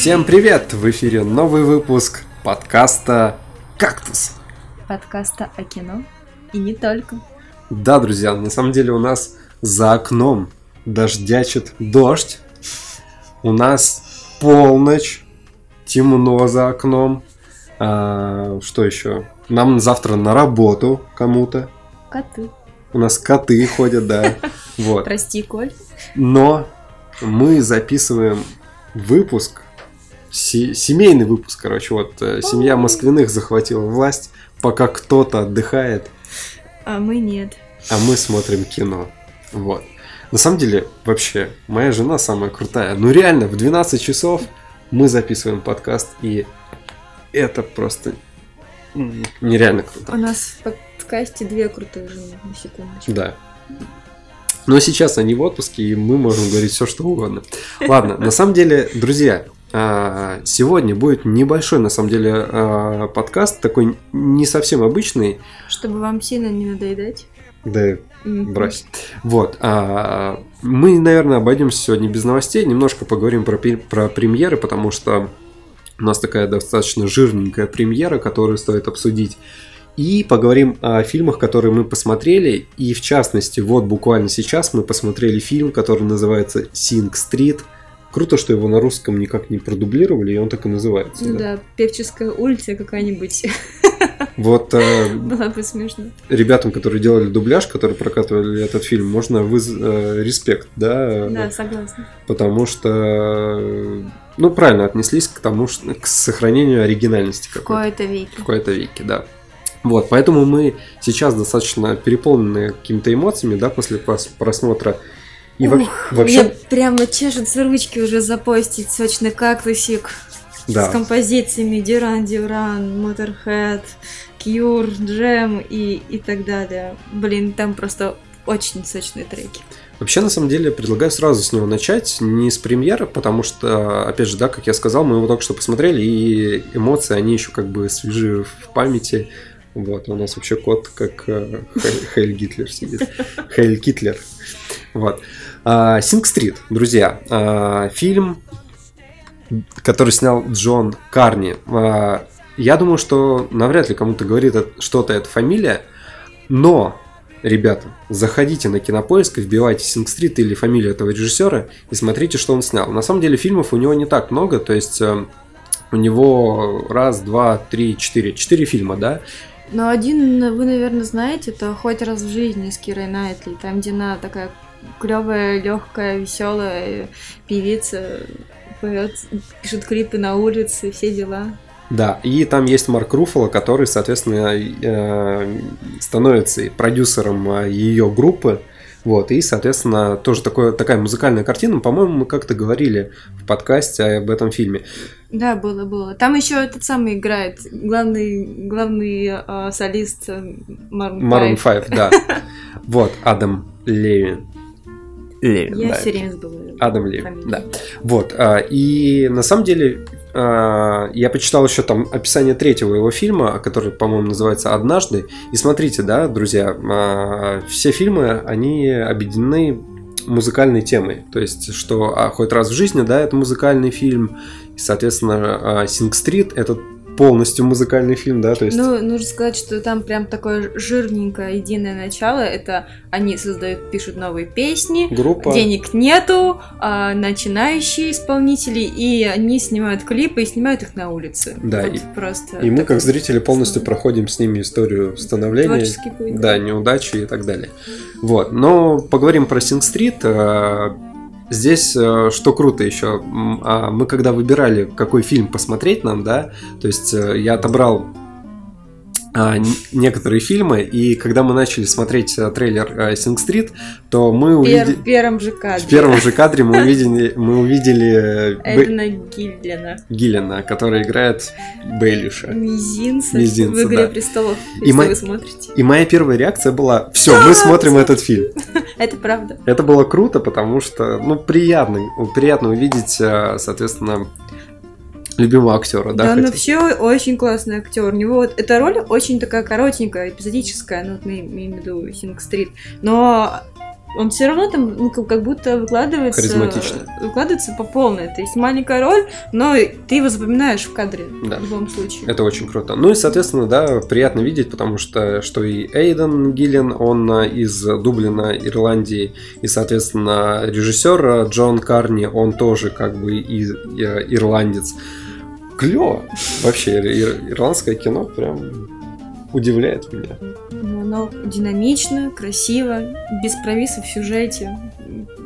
Всем привет! В эфире новый выпуск подкаста «Кактус». Подкаста о кино и не только. Да, друзья, на самом деле у нас за окном дождячит дождь. У нас полночь, темно за окном. А, что еще? Нам завтра на работу кому-то. Коты. У нас коты ходят, да. Вот. Прости, Коль. Но мы записываем выпуск, семейный выпуск, короче, вот э, семья Москвиных захватила власть, пока кто-то отдыхает, А мы нет. а мы смотрим кино. Вот. На самом деле, вообще, моя жена самая крутая. Ну реально, в 12 часов мы записываем подкаст, и это просто нереально круто. У нас в подкасте две крутых жены, на секундочку. Да. Но сейчас они в отпуске, и мы можем говорить все, что угодно. Ладно, на самом деле, друзья, сегодня будет небольшой, на самом деле, а, подкаст, такой не совсем обычный. Чтобы вам сильно не надоедать. Да, брось. Вот. а, Мы, наверное, обойдемся сегодня без новостей, немножко поговорим про, про премьеры, потому что у нас такая достаточно жирненькая премьера, которую стоит обсудить. И поговорим о фильмах, которые мы посмотрели. И в частности, вот буквально сейчас мы посмотрели фильм, который называется Синг Стрит. Круто, что его на русском никак не продублировали, и он так и называется. Ну да. да, певческая улица какая-нибудь. Вот э, Было бы смешно. ребятам, которые делали дубляж, которые прокатывали этот фильм, можно выз- э, респект, да? Да, согласна. потому что, ну, правильно отнеслись к тому, что, к сохранению оригинальности В какой-то. веке. В какой-то веке, да. Вот, поэтому мы сейчас достаточно переполнены какими-то эмоциями, да, после прос- просмотра. И Ух, вообще, Мне прямо чешутся ручки уже запостить сочный кактусик с да, композициями Дюран Дюран, Motorhead, Cure, Джем и, и так далее. Блин, там просто очень сочные треки. вообще, на самом деле, предлагаю сразу с него начать, не с премьеры, потому что, опять же, да, как я сказал, мы его только что посмотрели, и эмоции, они еще как бы свежи в памяти. Вот, у нас вообще кот как э, Хейль Гитлер сидит. Хейль Гитлер. Вот. Синг Стрит, друзья. А, Фильм, который снял Джон Карни. А, Я думаю, что навряд ли кому-то говорит что-то эта фамилия, но, ребята, заходите на кинопоиск, вбивайте Синг Стрит или фамилию этого режиссера и смотрите, что он снял. На самом деле фильмов у него не так много, то есть э, у него раз, два, три, четыре, четыре фильма, да, Но один вы, наверное, знаете, это хоть раз в жизни с Кирой Найтли, там, где она такая клевая, легкая, веселая певица, поет, пишет клипы на улице, все дела. Да, и там есть Марк Руффало, который, соответственно, э, становится продюсером э, ее группы. Вот, и, соответственно, тоже такое, такая музыкальная картина. По-моему, мы как-то говорили в подкасте об этом фильме. Да, было, было. Там еще этот самый играет, главный, главный э, солист Maroon Maroon 5. 5, да. Вот, Адам Левин. Левин, Я да. все время забываю. Адам Левин, фамилию. да. Вот, а, и на самом деле а, я почитал еще там описание третьего его фильма, который, по-моему, называется «Однажды». И смотрите, да, друзья, а, все фильмы, они объединены музыкальной темой. То есть, что а, хоть раз в жизни, да, это музыкальный фильм. И, соответственно, Синг Стрит это полностью музыкальный фильм, да, то есть... Ну, нужно сказать, что там прям такое жирненькое единое начало. Это они создают, пишут новые песни, Группа. денег нету, а, начинающие исполнители, и они снимают клипы и снимают их на улице. Да, Вот и- просто. И мы, как зрители, полностью проходим с ними историю становления. Да, неудачи и так далее. Вот. Но поговорим про Синг Стрит. Э, Здесь э, что круто еще, а, мы когда выбирали, какой фильм посмотреть нам, да, то есть э, я отобрал некоторые фильмы, и когда мы начали смотреть э, трейлер Синг Стрит, то мы увидели... в первом же кадре. В первом же кадре мы увидели, мы увидели э, Эдна Гиллена. Гиллена, который играет Бейлиша. Мизинца. Мизинца, в «Игре да. престолов», И вы смотрите. И моя первая реакция была, все, мы смотрим этот фильм. Это правда. Это было круто, потому что, ну, приятно, приятно увидеть, э, соответственно, любимого актера, да? Да, хотя- вообще очень классный актер. У него вот эта роль очень такая коротенькая, эпизодическая, ну вот мы имеем в виду Синг Стрит. Но он все равно там ну, как, будто выкладывается, Харизматично. выкладывается по полной. То есть маленькая роль, но ты его запоминаешь в кадре Да. в любом случае. Это очень круто. Ну и, соответственно, да, приятно видеть, потому что что и Эйден Гиллен, он а, из Дублина, Ирландии, и, соответственно, режиссер а, Джон Карни, он тоже как бы и, а, ирландец. Клево. Вообще, ир- ир- ирландское кино прям удивляет меня. Но оно динамично, красиво, без провисов в сюжете.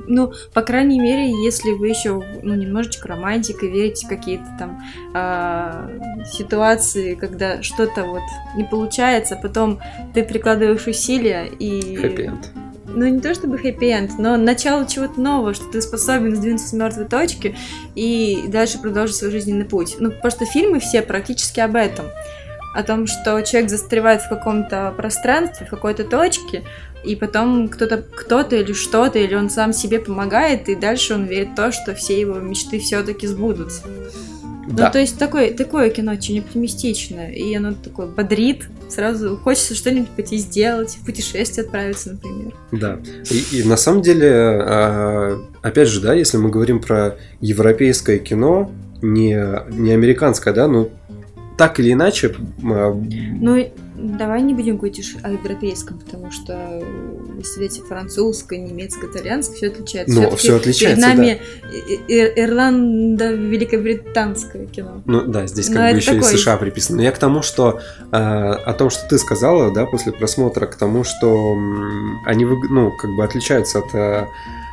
Ну, по крайней мере, если вы еще ну, немножечко романтика, верите в какие-то там а, ситуации, когда что-то вот не получается, потом ты прикладываешь усилия и... Хэппи-энд. Ну, не то чтобы хэппи-энд, но начало чего-то нового, что ты способен сдвинуться с мертвой точки и дальше продолжить свой жизненный путь. Ну, потому что фильмы все практически об этом. О том, что человек застревает в каком-то пространстве, в какой-то точке, и потом кто-то кто-то или что-то, или он сам себе помогает, и дальше он верит в то, что все его мечты все-таки сбудутся. Да. Ну, то есть такое, такое кино очень оптимистичное, и оно такое бодрит, сразу хочется что-нибудь пойти сделать, в путешествие отправиться, например. Да. И, и на самом деле, а, опять же, да, если мы говорим про европейское кино, не, не американское, да, ну так или иначе, а, Ну, давай не будем говорить о европейском, потому что если взять французское, немецкое, итальянское, все отличается. Ну, всё отличается, Перед нами и- Ирландо-великобританское кино. Ну да, здесь Но как бы это еще такой- и США приписано. Но я к тому, что э, о том, что ты сказала, да, после просмотра, к тому, что они ну, как бы отличаются от э,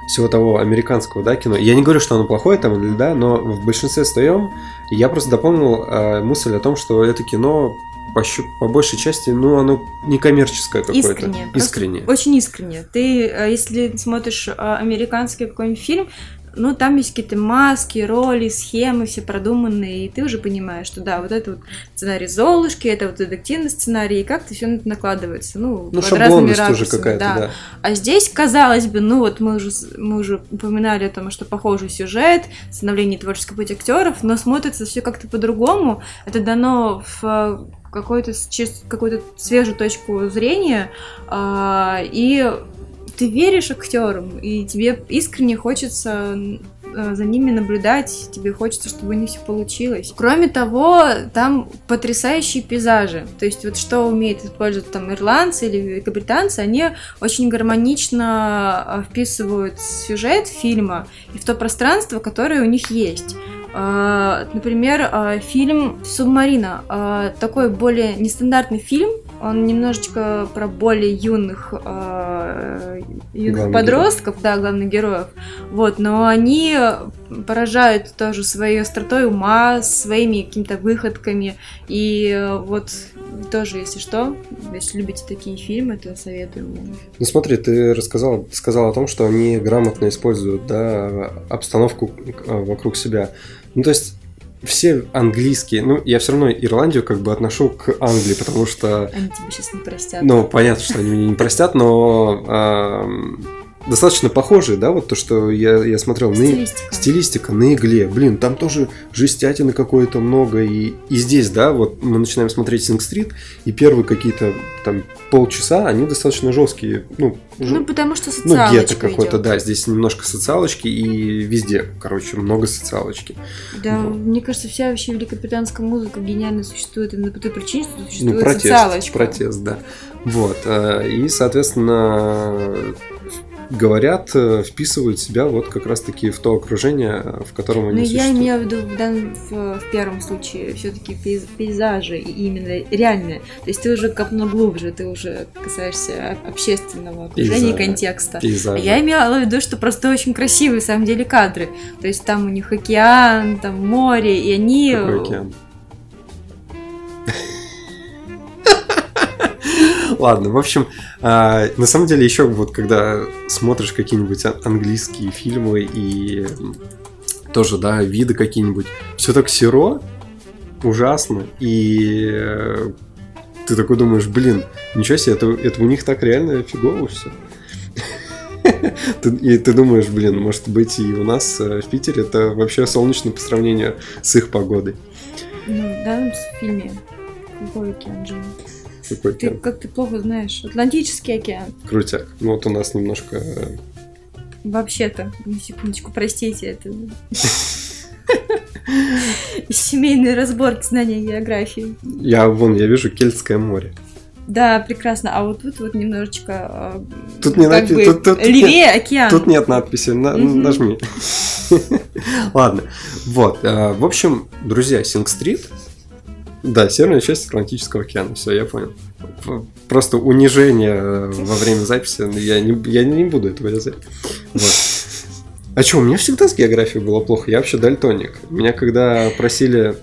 всего того американского, да, кино. Я не говорю, что оно плохое там или да, но в большинстве своем я просто дополнил э, мысль о том, что это кино по, по большей части, ну, оно не коммерческое какое-то. Искренне. Искренне. Очень искренне. Ты, э, если смотришь э, американский какой-нибудь фильм, ну, там есть какие-то маски, роли, схемы, все продуманные, и ты уже понимаешь, что да, вот это вот сценарий Золушки, это вот детективный сценарий, и как-то все накладывается, ну, Ну, под разными ракурсами, какая-то, да. А здесь, казалось бы, ну вот мы уже, мы уже упоминали о том, что похожий сюжет, становление творческий путь актеров, но смотрится все как-то по-другому. Это дано в э, через какую-то свежую точку зрения, а, и ты веришь актерам, и тебе искренне хочется э, за ними наблюдать, тебе хочется, чтобы у них все получилось. Кроме того, там потрясающие пейзажи. То есть вот что умеют использовать там ирландцы или великобританцы, они очень гармонично э, вписывают сюжет фильма и в то пространство, которое у них есть. Э, Например, фильм «Субмарина». Такой более нестандартный фильм. Он немножечко про более юных, э, юных Главных подростков, да, главных героев. Вот, но они поражают тоже своей остротой ума, своими какими-то выходками. И э, вот тоже, если что, если любите такие фильмы, то советую вам. Ну смотри, ты рассказал, сказал о том, что они грамотно используют да, обстановку э, вокруг себя. Ну то есть все английские, ну я все равно Ирландию как бы отношу к Англии, потому что, Они тебе сейчас не простят. ну понятно, что они меня не простят, но ам, достаточно похожие, да, вот то, что я, я смотрел. на- Стилистика. Стилистика на игле. Блин, там тоже жестятины какое-то много. И, и здесь, да, вот мы начинаем смотреть Синг-стрит, и первые какие-то там полчаса, они достаточно жесткие. Ну, ж- Ну, потому что ну, социалочка гетто какой-то, да. Здесь немножко социалочки, и везде, короче, много социалочки. Да, Вот. мне кажется, вся вообще великобританская музыка гениально существует именно по той причине, что Ну, существует протест, социалочка. протест, да. Вот. э, И, соответственно, говорят, э, вписывают себя вот как раз-таки в то окружение, в котором они Ну, я существуют. имею в виду в, данном, в, в первом случае все-таки пейзажи и именно реальные. То есть ты уже копнул глубже, ты уже касаешься об- общественного окружения и Пейзажи. контекста. А Пейзажи. Я имела в виду, что просто очень красивые, на самом деле, кадры. То есть там у них океан, там море, и они... Какой океан? Ладно, в общем, а, на самом деле еще вот когда смотришь какие-нибудь а- английские фильмы и тоже, да, виды какие-нибудь, все так серо, ужасно, и э, ты такой думаешь, блин, ничего себе, это, это у них так реально фигово все. И ты думаешь, блин, может быть и у нас э, в Питере это вообще солнечно по сравнению с их погодой. Ну, в данном фильме океан же? Какой Ты океан? как ты плохо знаешь. Атлантический океан. Крутяк. Ну вот у нас немножко... э, Вообще-то, на секундочку, простите, это семейные разборки знания географии. Я вон, я вижу Кельтское море. Да, прекрасно. А вот тут вот немножечко э, Тут не как напи- бы тут- тут- тут левее океан. Тут нет надписи, на- нажми. Ладно, вот. э, В общем, друзья, Синг-стрит, да, северная часть Атлантического океана, все, я понял. Просто унижение э, во время записи, я не, я не буду этого вырезать. Вот. А что, у меня всегда с географией было плохо, я вообще дальтоник. Меня когда просили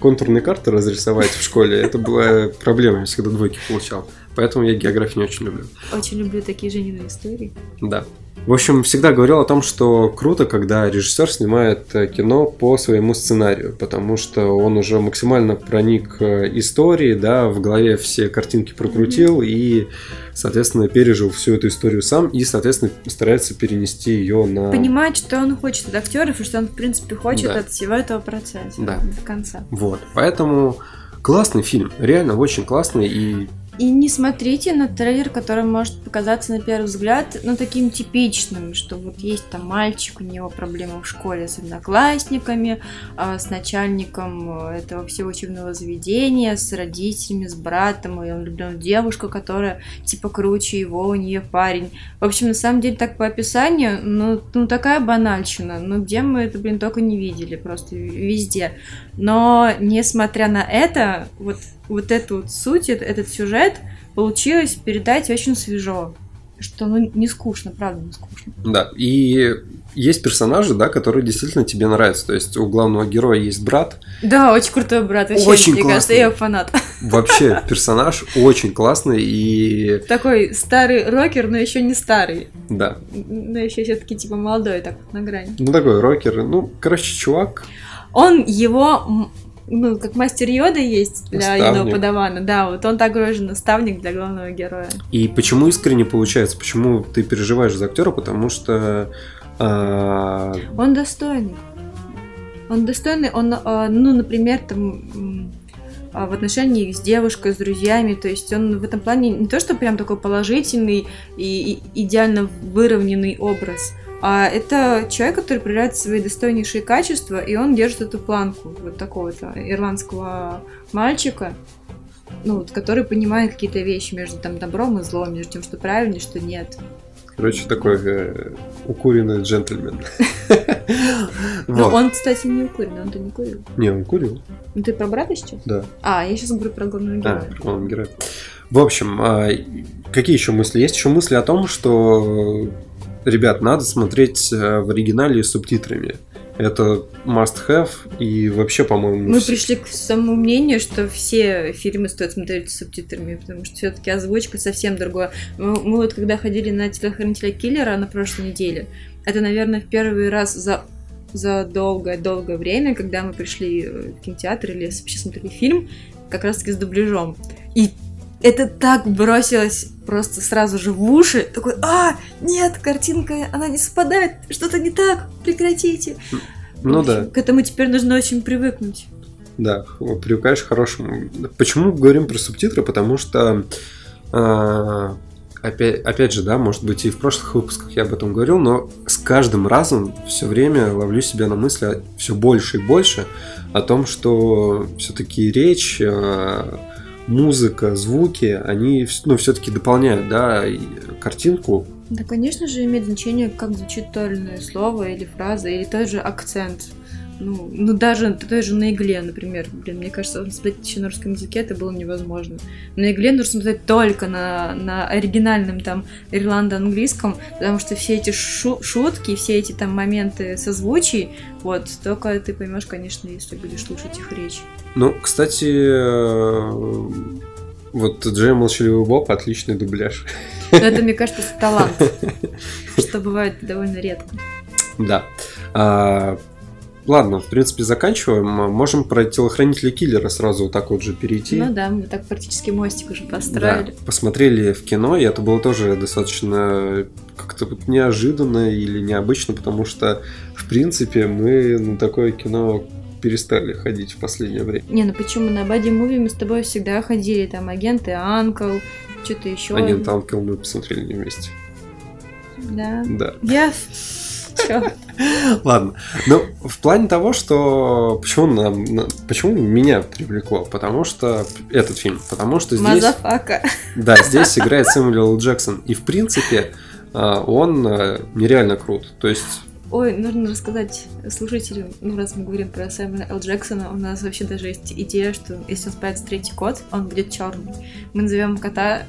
контурные карты разрисовать в школе, это была проблема, я всегда двойки получал. Поэтому я географию не очень люблю. Очень люблю такие Жениные истории. Да. В общем, всегда говорил о том, что круто, когда режиссер снимает э, кино по своему сценарию, потому что он уже максимально проник э, историей, да, в голове все картинки прокрутил и, соответственно, пережил всю эту историю сам и, соответственно, старается перенести ее на... Понимать, что он хочет от актеров и что он, в принципе, хочет Да. от всего этого процесса Да. до конца. Вот, поэтому классный фильм, реально очень классный и И не смотрите на трейлер, который может показаться на первый взгляд, ну, таким типичным, что вот есть там мальчик, у него проблемы в школе с одноклассниками, а, с начальником э, этого всего учебного заведения, с родителями, с братом, и он влюблен в девушку, которая типа круче его, у нее парень. В общем, на самом деле, так по описанию, ну, ну такая банальщина, ну, где мы это, блин, только не видели, просто везде. Но, несмотря на это, вот, вот эту вот суть, эт- этот сюжет получилось передать очень свежо. Что, ну, не скучно, правда, не скучно. Да, и есть персонажи, да, которые действительно тебе нравятся. То есть у главного героя есть брат. Да, очень крутой брат, вообще, Очень мне кажется, классный. я фанат. Вообще персонаж очень классный и Такой старый рокер, но еще не старый. да. Но еще все-таки типа молодой, так вот на грани. Ну такой рокер. Ну, короче, чувак. Он его, ну, как мастер Йода есть для Наставник. юного подавана, да, вот он такой же наставник для главного героя. И почему искренне получается? Почему ты переживаешь за актера? Потому что а, Он достойный. Он достойный, он, а, ну, например, там а, в отношениях с девушкой, с друзьями, то есть он в этом плане не то, что прям такой положительный и идеально выровненный образ, а это человек, который проявляет свои достойнейшие качества, и он держит эту планку вот такого-то ирландского мальчика, ну, вот, который понимает какие-то вещи между там добром и злом, между тем, что правильно, и что нет. короче, такой э, укуренный джентльмен. Но Вот. он, кстати, не укурен, он-то не курил. Не, он курил, Ну, ты про брата сейчас? да. А, я сейчас говорю про главного А, героя. главный герой. В общем, а, какие еще мысли? Есть еще мысли о том, что, ребят, надо смотреть э, в оригинале с субтитрами. Это must have, и вообще, по-моему... Мы вс- пришли к самому мнению, что все фильмы стоит смотреть с субтитрами, потому что все-таки озвучка совсем другое. Мы, мы вот когда ходили на телохранителя киллера на прошлой неделе, это, наверное, в первый раз за за долгое-долгое время, когда мы пришли э, в кинотеатр или вообще смотрели фильм, как раз таки с дубляжом. И это так бросилось просто сразу же в уши. Такой, а, нет, картинка, она не совпадает, что-то не так, прекратите. Ну В да. общем, К этому теперь нужно очень привыкнуть. Да, привыкаешь к хорошему. Почему говорим про субтитры? Потому что, а, опять, опять же, да, может быть, и в прошлых выпусках я об этом говорил, но с каждым разом все время ловлю себя на мысли все больше и больше о том, что все-таки речь, а, музыка, звуки, они ну, все-таки дополняют да, картинку. Да, конечно же, имеет значение, как звучит то или иное слово или фраза, или тот же акцент. Ну, ну даже той же на игле, например. Блин, мне кажется, смотреть еще на русском языке это было невозможно. На игле нужно смотреть только на, на оригинальном там ирландо-английском, потому что все эти шу- шутки, все эти там моменты созвучий, вот, только ты поймешь, конечно, если будешь слушать их речь. Ну, кстати, э, вот Джей Молчаливый Боб отличный дубляж. Но это, мне кажется, талант, что бывает довольно редко. Да. А, ладно, в принципе, заканчиваем. Можем про телохранителя киллера сразу вот так вот же перейти. Ну да, мы так практически мостик уже Да, построили. посмотрели в кино, и это было тоже достаточно как-то вот неожиданно или необычно, потому что, в принципе, мы на такое кино перестали ходить в последнее время. Не, ну почему? На buddy movie мы с тобой всегда ходили, там агенты Анкл, что-то еще. Агент Анкл мы посмотрели не вместе. Да. Да. Я... Чё? Ладно. Ну, в плане того, что почему нам, на- почему меня привлекло, потому что этот фильм, потому что здесь, Мазафака. да, здесь играет Сэмюэл. Джексон, и в принципе а, он а, нереально крут. То есть Ой, нужно рассказать слушателям, ну раз мы говорим про Сэмюэла Л. Джексона, у нас вообще даже есть идея, что если он появится третий кот, он будет черный. Мы назовем кота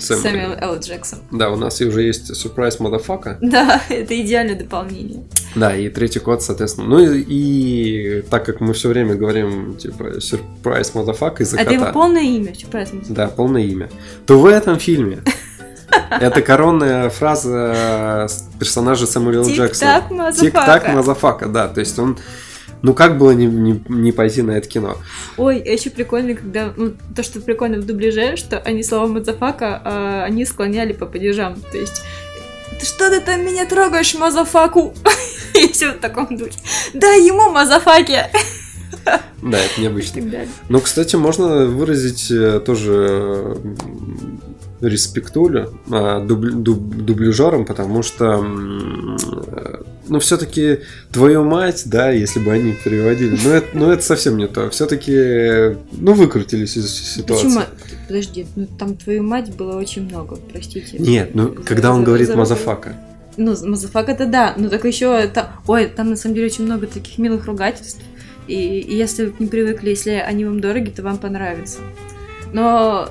Сэмюэл. Сэмюэл Л. Джексон. Да, у нас уже есть сюрприз мадафака. Да, это идеальное дополнение. Да, и третий код, соответственно. Ну и, и так как мы все время говорим, типа, сюрприз мадафака из-за Это его кота. полное имя, Сюрприз Мазафака. Да, полное имя. То в этом фильме это коронная фраза персонажа Сэмюэла Л. Джексона. Тик-так, мазафака. Тик-так, мазафака, да. То есть он... Ну как было не, не, не пойти на это кино? Ой, еще прикольно, когда... Ну, то, что прикольно в дубляже, что они слово мазафака, а они склоняли по падежам. То есть... Ты что ты там меня трогаешь, мазафаку? И все в таком духе. Дай ему мазафаки! Да, это необычно. Ну, кстати, можно выразить э, тоже респектулю а, дуб- дубляжерам, потому что, э, ну, все-таки твою мать, да, если бы они переводили, ну, это, ну, это совсем не то. Все-таки, ну, выкрутились из ситуации. Почему? Подожди, ну там твою мать было очень много, простите. Нет, ну, За- когда он за- говорит за- мазафака. Ну, мазафак это да, но так еще это... Ой, там на самом деле очень много таких милых ругательств. И, и если вы к ним привыкли, если они вам дороги, то вам понравится. Но...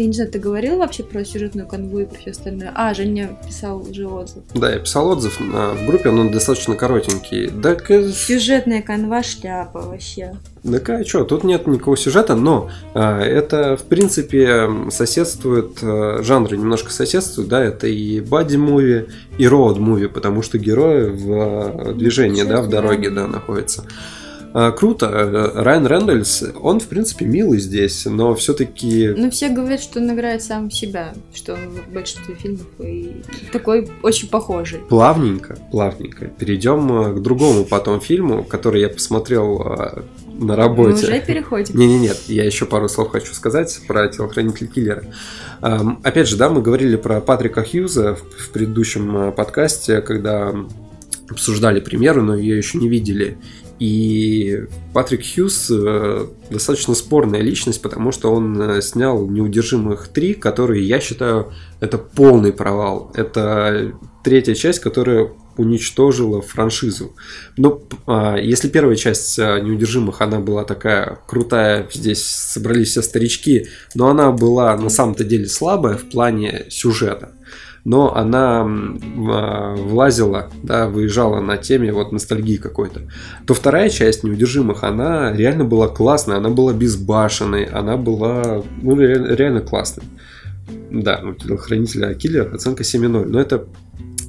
Я не знаю, ты говорил вообще про сюжетную канву и про все остальное? А, Женя писал уже отзыв. Да, я писал отзыв а, в группе, он достаточно коротенький. Да, Сюжетная канва шляпа вообще. Да а что, тут нет никакого сюжета, но а, это, в принципе, соседствует, а, жанры немножко соседствуют, да, это и бади-муви, и роуд-муви, потому что герои в а, движении, да, в дороге, да, находятся. А, круто, э, Райан Рэндальс, он, в принципе, милый здесь, но все-таки... Но все говорят, что он играет сам себя, что он в большинстве фильмов и такой очень похожий. Плавненько, плавненько. Перейдем э, к другому потом фильму, который я посмотрел на Мы работе. уже переходим. Не-не-нет, я еще пару слов хочу сказать про телохранителя киллера. Эм, Опять же, да, мы говорили про Патрика Хьюза в предыдущем э, подкасте, когда обсуждали премьеру, но ее еще не видели. И Патрик Хьюз э, достаточно спорная личность, потому что он э, снял «Неудержимых три», которые, я считаю, это полный провал. Это третья часть, которая уничтожила франшизу. Но п- а, если первая часть а, «Неудержимых», она была такая крутая, здесь собрались все старички, но она была на самом-то деле слабая в плане сюжета. Но она влазила, да, выезжала на теме вот ностальгии какой-то. То вторая часть «Неудержимых», она реально была классная, она была безбашенной, она была ну, ре- реально классной. Да, ну, телохранителя киллер оценка 7.0. Но это,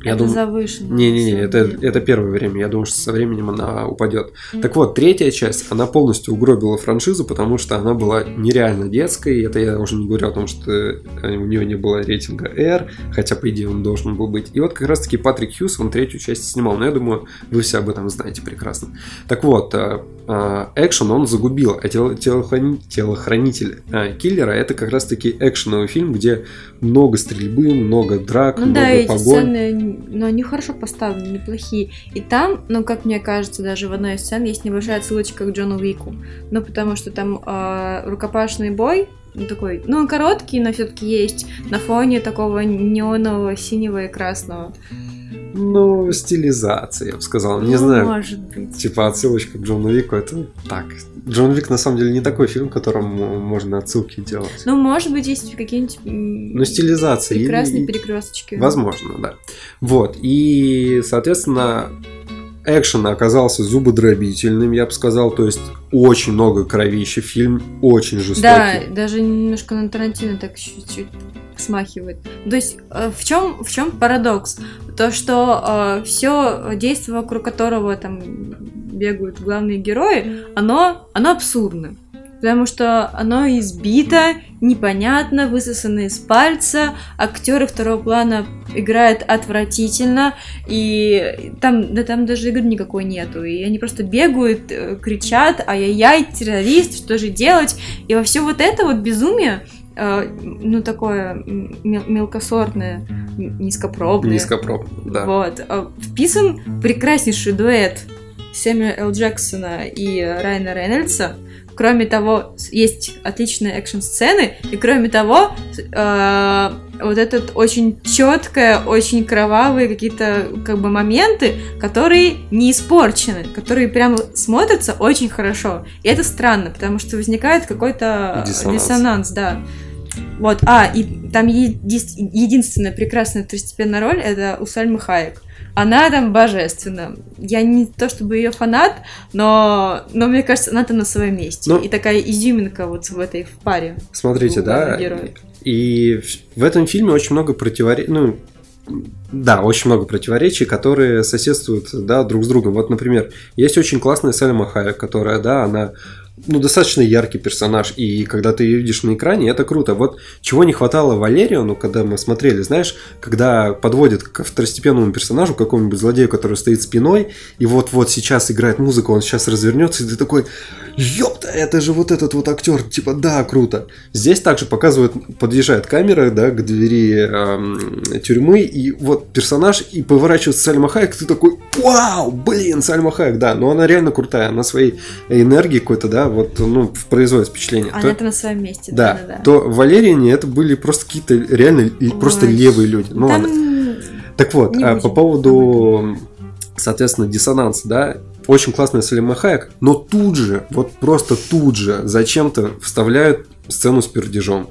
я это думаю, завышенно. не-не-не, это, это первое время. Я думаю, что со временем она упадет. Так вот, третья часть, она полностью угробила франшизу, потому что она была нереально детской. Это я уже не говорю о том, что э, у нее не было рейтинга R, хотя, по идее, он должен был быть. И вот как раз-таки Патрик Хьюз, он третью часть снимал. Но я думаю, вы все об этом знаете прекрасно. Так вот, э, э, экшен он загубил, а тело- телохрани- телохранитель э, киллера это как раз-таки экшеновый фильм, где много стрельбы, много драк, Ну много да, эти погонь. сцены, ну они хорошо поставлены, неплохие. И там, ну как мне кажется, даже в одной из сцен есть небольшая отсылочка к Джону Уику. Ну потому что там э, рукопашный бой, ну, такой, ну короткий, но все-таки есть на фоне такого неонового синего и красного. Ну, стилизация, я бы сказал. Не Ну, знаю, Может быть. типа отсылочка к Джону Вику, это так. Джон Вик на самом деле не такой фильм, которому можно отсылки делать. Ну, может быть, есть какие-нибудь Ну, стилизация. и- прекрасные и- перекресточки. Возможно, да. Вот. И, соответственно, экшен оказался зубодробительным, я бы сказал. То есть очень много кровища. Фильм очень жестокий. Да, даже немножко на Тарантино так чуть-чуть смахивает. То есть э, в чем в чем парадокс? То, что все действие, вокруг которого там бегают главные герои, оно, оно абсурдно. Потому что оно избито, непонятно, высосано из пальца, актеры второго плана играют отвратительно, и там, да там даже игры никакой нету, и они просто бегают, э, кричат, ай-яй-яй, террорист, что же делать, и во все вот это вот безумие, э, ну, такое мел- мелкосортное, низкопробное. Низкопробное, да. Вот. э, Вписан прекраснейший дуэт Сэмюэла Л. Джексона и Райана Рейнольдса. Кроме того, есть отличные экшн-сцены, и кроме того, э, вот этот очень четкое, очень кровавые какие-то как бы моменты, которые не испорчены, которые прямо смотрятся очень хорошо. И это странно, потому что возникает какой-то Диссонанс. диссонанс да. Вот, а, и там еди- единственная прекрасная второстепенная роль это у Сальмы Хаек. Она там божественна. Я не то чтобы ее фанат, но, но мне кажется, она там на своем месте. Ну- и такая изюминка вот в этой в паре. Смотрите, да, и в- в этом фильме очень много противоречий, ну, да, очень много противоречий, которые соседствуют, да, друг с другом. Вот, например, есть очень классная Сальма Хайек, которая, да, она ну, достаточно яркий персонаж, и когда ты ее видишь на экране, это круто. Вот чего не хватало Валериону, когда мы смотрели, знаешь, когда подводят к второстепенному персонажу, какому-нибудь злодею, который стоит спиной, и вот-вот сейчас играет музыка, он сейчас развернется, и ты такой, ёпта, это же вот этот вот актер, типа, да, круто. Здесь также показывают, подъезжает камера, да, к двери эм, тюрьмы, и вот персонаж, и поворачивается Сальма Хайек, ты такой, вау, блин, Сальма Хайек, да, но она реально крутая, она своей энергией какой-то, да, вот, ну, производит впечатление. Она То- там на своем месте. да, да, да. то в Валериане это были просто какие-то реально л- просто Ой. левые люди. Ну, Там ладно. Так вот, а, по поводу, соответственно, диссонанса, да, очень классная Салима Хайек, но тут же, вот просто тут же зачем-то вставляют сцену с пердежом.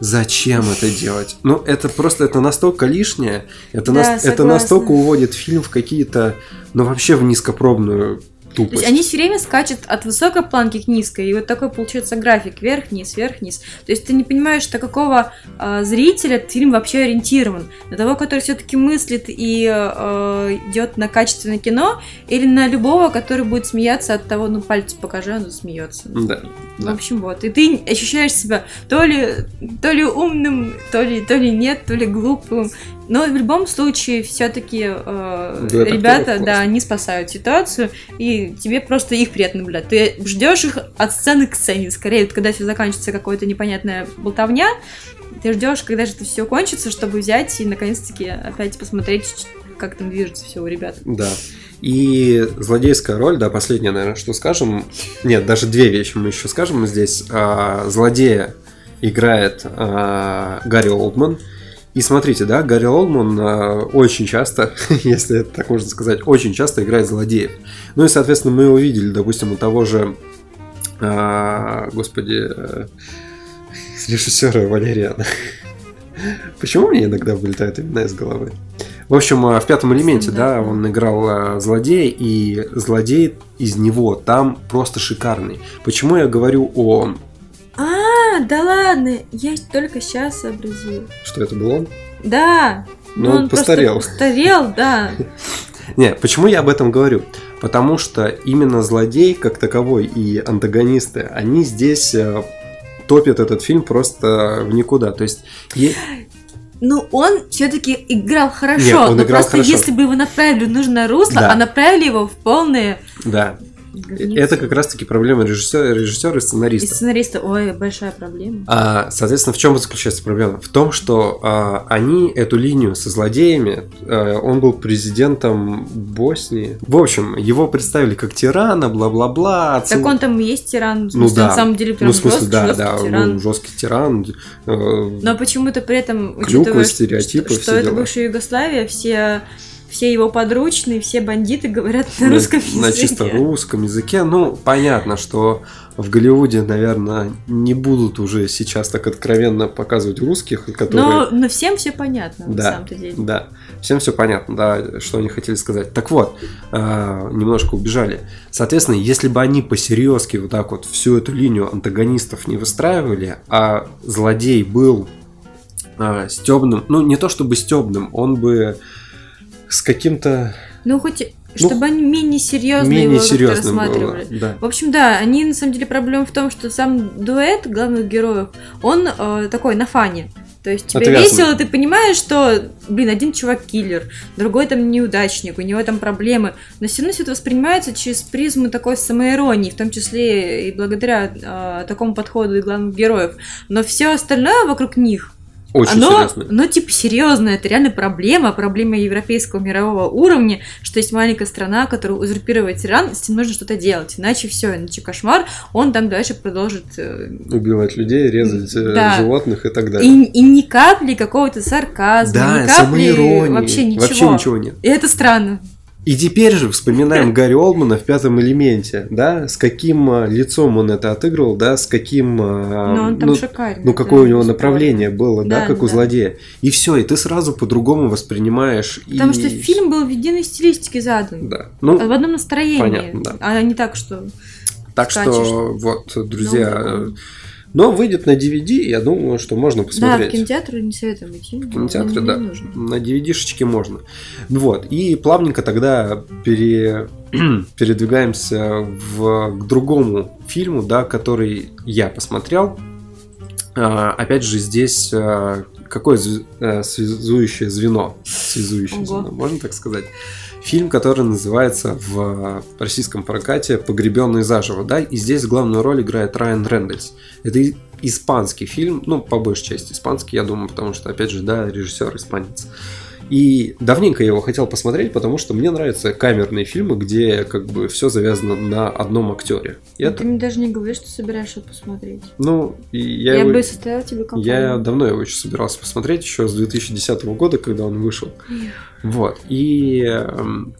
Зачем это делать? Ну, это просто, это настолько лишнее, это, Да, нас- это настолько уводит фильм в какие-то, ну, вообще в низкопробную То тупость. есть они все время скачут от высокой планки к низкой, и вот такой получается график вверх-вниз, вверх-вниз. То есть ты не понимаешь, на какого а, зрителя этот фильм вообще ориентирован. На того, который все-таки мыслит и а, идет на качественное кино, или на любого, который будет смеяться от того, ну пальцы покажи, он смеется. Да, В да. общем, вот. И ты ощущаешь себя то ли, то ли умным, то ли, то ли нет, то ли глупым. Но в любом случае, все-таки Дуэт ребята, актеров да, они спасают ситуацию, и тебе просто их приятно наблюдать. Ты ждешь их от сцены к сцене. Скорее, вот когда все заканчивается какая-то непонятная болтовня, ты ждешь, когда же это все кончится, чтобы взять и наконец-таки опять посмотреть, как там движется все у ребят. Да. И злодейская роль, да, последнее, наверное, что скажем. Нет, даже две вещи мы еще скажем здесь. А, злодея играет а, Гарри Олдман. И смотрите, да, Гарри Олдман а, очень часто, если это так можно сказать, очень часто играет злодеев. Ну и, соответственно, мы его видели, допустим, у того же, а, господи, э, режиссера Валериана. Почему мне иногда вылетают имена из головы? В общем, а, в пятом элементе, да, он играл а, злодея, и злодей из него там просто шикарный. Почему я говорю о... А, да ладно, я только сейчас сообразила. Что это был он? Да. Ну, он постарел. Просто постарел, да. Не, почему я об этом говорю? Потому что именно злодей, как таковой, и антагонисты, они здесь э, топят этот фильм просто в никуда. То есть, е- Ну, он все-таки играл хорошо. Нет, он но играл просто хорошо. если бы его направили в нужное русло, Да. а направили его в полное... да, это как раз-таки проблема режиссера, режиссера и И сценариста. сценариста, ой, большая проблема. А, соответственно, в чем заключается проблема? В том, что а, они эту линию со злодеями, а, он был президентом Боснии. В общем, его представили как тирана, бла-бла-бла. Так оцен- он там и есть тиран, в Ну смысле, да. на самом деле прям ну, в смысле, жёсткий, да, да, тиран. ну, жесткий тиран. э, Но почему-то при этом, учитывая, что- что, это бывшая Югославия, все, все его подручные, все бандиты говорят на на- русском языке. На чисто русском языке. Ну, понятно, что в Голливуде, наверное, не будут уже сейчас так откровенно показывать русских, которые... Но, но всем все понятно, на Да. самом-то деле. Да, всем все понятно, да, что они хотели сказать. Так вот, а, немножко убежали. Соответственно, если бы они по-серьезки вот так вот всю эту линию антагонистов не выстраивали, а злодей был а, стебным, ну не то чтобы стебным, он бы с каким-то... Ну, хоть Ну, Чтобы они менее серьезно менее его как-то серьезным было, рассматривали. да. В общем, да, они на самом деле проблема в том, что сам дуэт главных героев, он э, такой на фане. То есть тебе Отвязный. весело, ты понимаешь, что, блин, один чувак киллер, другой там неудачник, у него там проблемы, но все равно все это воспринимается через призму такой самоиронии, в том числе и благодаря э, такому подходу и главных героев. Но все остальное вокруг них, Очень оно, серьезно. оно типа серьезно, это реально проблема, проблема европейского мирового уровня, что есть маленькая страна, которая узурпирует Иран, с этим нужно что-то делать, иначе все, иначе кошмар, он там дальше продолжит э, Убивать людей, резать э, Да. животных и так далее. И, и ни капли какого-то сарказма, да, ни капли вообще ничего. Вообще ничего нет. И это странно. И теперь же вспоминаем Гарри Олдмана в пятом элементе, да, с каким а, лицом он это отыгрывал, да, с каким... а, Но он там ну, шикарный. ну, да, какое у него направление было, да, Да, как у да. злодея. И все, и ты сразу по-другому воспринимаешь. Потому и... что фильм был в единой стилистике задан. Да. Ну, В одном настроении. понятно, да. А не так, что... так скачешь. что, вот, друзья... Ну, но выйдет на DVD, я думаю, что можно Да, в посмотреть. кинотеатр не советуем идти. В кинотеатре, не да. нужно. На DVD-шечке можно. Вот. И плавненько тогда пере... передвигаемся в... к другому фильму, да, который я посмотрел. А, опять же, здесь а, какое зв- э, связующее звено? Связующее Ого. звено, можно так сказать? Фильм, который называется в российском прокате «Погребенный заживо», да, и здесь главную роль играет Райан Рэндальс. Это испанский фильм, ну, по большей части испанский, я думаю, потому что, опять же, да, режиссер испанец. И давненько я его хотел посмотреть, потому что мне нравятся камерные фильмы, где как бы все завязано на одном актере. И Ну, это, Ты мне даже не говоришь, что собираешься посмотреть. ну, и я, Я, его- бы составила тебе компанию. я давно его еще собирался посмотреть, еще с 2010 года, когда он вышел. Вот. И эм,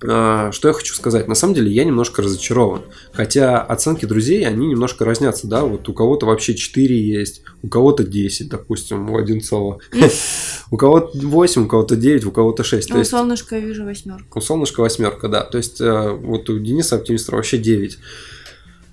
что я хочу сказать? На самом деле я немножко разочарован. Хотя оценки друзей, они немножко разнятся, да? Вот у кого-то вообще 4 есть, у кого-то 10, допустим, у Одинцова. У кого-то 8, у кого-то 9, у кого-то 6. То Ну, есть солнышко я вижу восьмерку. у солнышка восьмерка, да. То есть э, вот у Дениса Оптимистра вообще 9.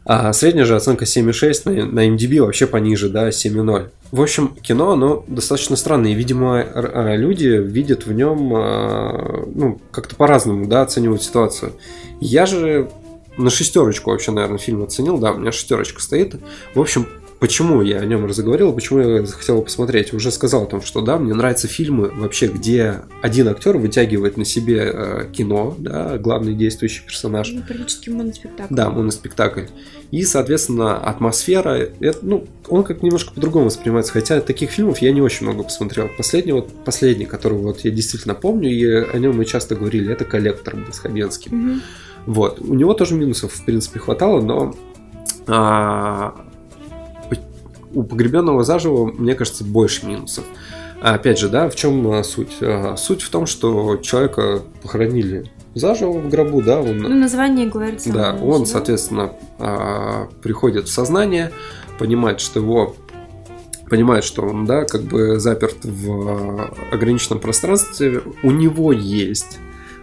А средняя же оценка 7,6 на, на MDB вообще пониже, да, 7,0. В общем, кино, оно достаточно странное. И, видимо, а, люди видят в нем, а, ну, как-то по-разному, да, оценивают ситуацию. Я же на шестерочку вообще, наверное, фильм оценил, да, у меня шестерочка стоит. В общем, почему я о нем разговаривал, почему я захотел посмотреть. Уже сказал о том, что да, мне нравятся фильмы вообще, где один актер вытягивает на себе э, кино, да, главный действующий персонаж. Ну, практически моноспектакль. Да, моноспектакль. И, соответственно, атмосфера, это, ну, он как немножко по-другому воспринимается. Хотя таких фильмов я не очень много посмотрел. Последний, вот, последний, который вот я действительно помню, и о нем мы часто говорили, это «Коллектор» Хабенским. Мгм. Вот. У него тоже минусов, в принципе, хватало, но а, у погребенного заживо, мне кажется, больше минусов. Опять же, да, в чем а, суть? А, Суть в том, что человека похоронили заживо в гробу, да, он Ну, название говорит само да, он, себя. соответственно, а, приходит в сознание, понимает, что его понимает, что он, да, как бы заперт в ограниченном пространстве, у него есть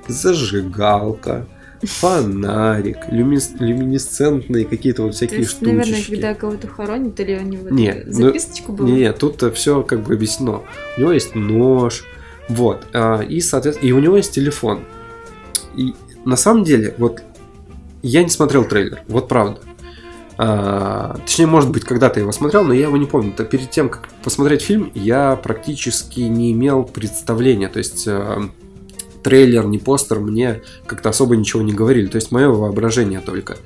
зажигалка, фонарик, люмис- люминесцентные какие-то вот То всякие есть, наверное, штучки. когда кого-то хоронят, или у него Не, такая ну, записочку была? Не, тут все как бы объяснено. У него есть нож, вот, а, и, соответственно, и у него есть телефон. И на самом деле, вот, я не смотрел трейлер, вот правда. А, точнее, может быть, когда-то его смотрел, но я его не помню. То перед тем, как посмотреть фильм, я практически не имел представления. То есть а, трейлер, ни постер мне как-то особо ничего не говорили. То есть мое воображение только.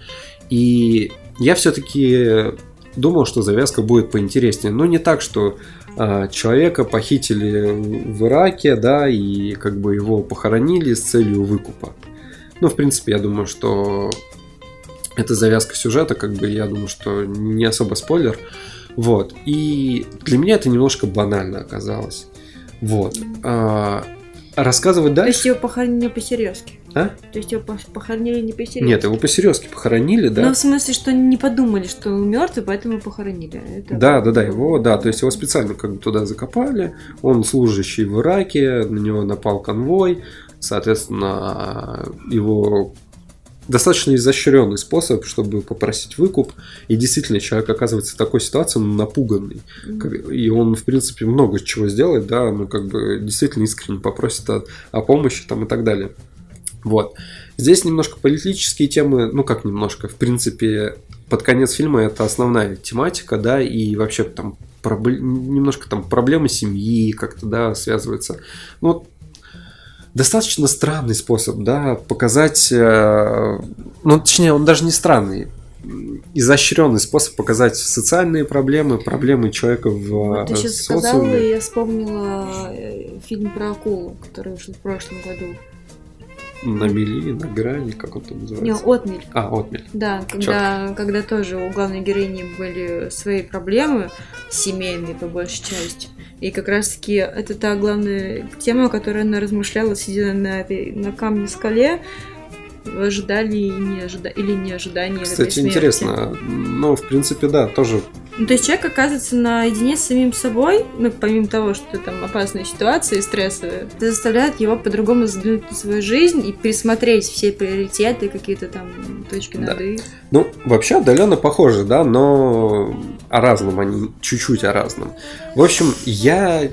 И я все-таки думал, что завязка будет поинтереснее. Но не так, что а, человека похитили в Ираке, да, и как бы его похоронили с целью выкупа. Ну, в принципе, я думаю, что это завязка сюжета, как бы я думаю, что не особо спойлер. Вот. И для меня это немножко банально оказалось. Вот. А, рассказывать То есть дальше. его похоронили не по-серьезки? А? То есть его пох- похоронили не по-серьезки? Нет, его по-серьезки похоронили, да. Ну, в смысле, что не подумали, что он мертвый, поэтому похоронили. Это- Да, да, да, его, да, то есть его специально как бы туда закопали, он служащий в Ираке, на него напал конвой, соответственно, его достаточно изощренный способ, чтобы попросить выкуп, и действительно человек оказывается в такой ситуации, он напуганный, и он, в принципе, много чего сделает, да, ну, как бы действительно искренне попросит о, о помощи там и так далее. Вот. Здесь немножко политические темы, ну как немножко, в принципе, под конец фильма это основная тематика, да, и вообще там проб... немножко там проблемы семьи как-то, да, связываются. Ну, вот достаточно странный способ, да, показать, э, ну, точнее, он даже не странный, изощренный способ показать социальные проблемы, проблемы человека в вот ты сейчас социуме. сказала, и я вспомнила э, фильм про акулу, который вышел в прошлом году. На мели, на грани, как он там называется? Не, отмель. А, отмель. Да, когда, когда тоже у главной героини были свои проблемы, семейные по большей части. И как раз-таки это та главная тема, которую она размышляла, сидя на этой на камне скале, ожидали и не ожида... или не ожидания. Кстати, интересно. Ну, в принципе, да, тоже ну, то есть человек оказывается наедине с самим собой, ну, помимо того, что там опасные ситуации, стрессовые, это заставляет его по-другому взглянуть на свою жизнь и пересмотреть все приоритеты, какие-то там точки над да. «и». Ну, вообще отдаленно похожи, да, но о разном, они чуть-чуть о разном. В общем, я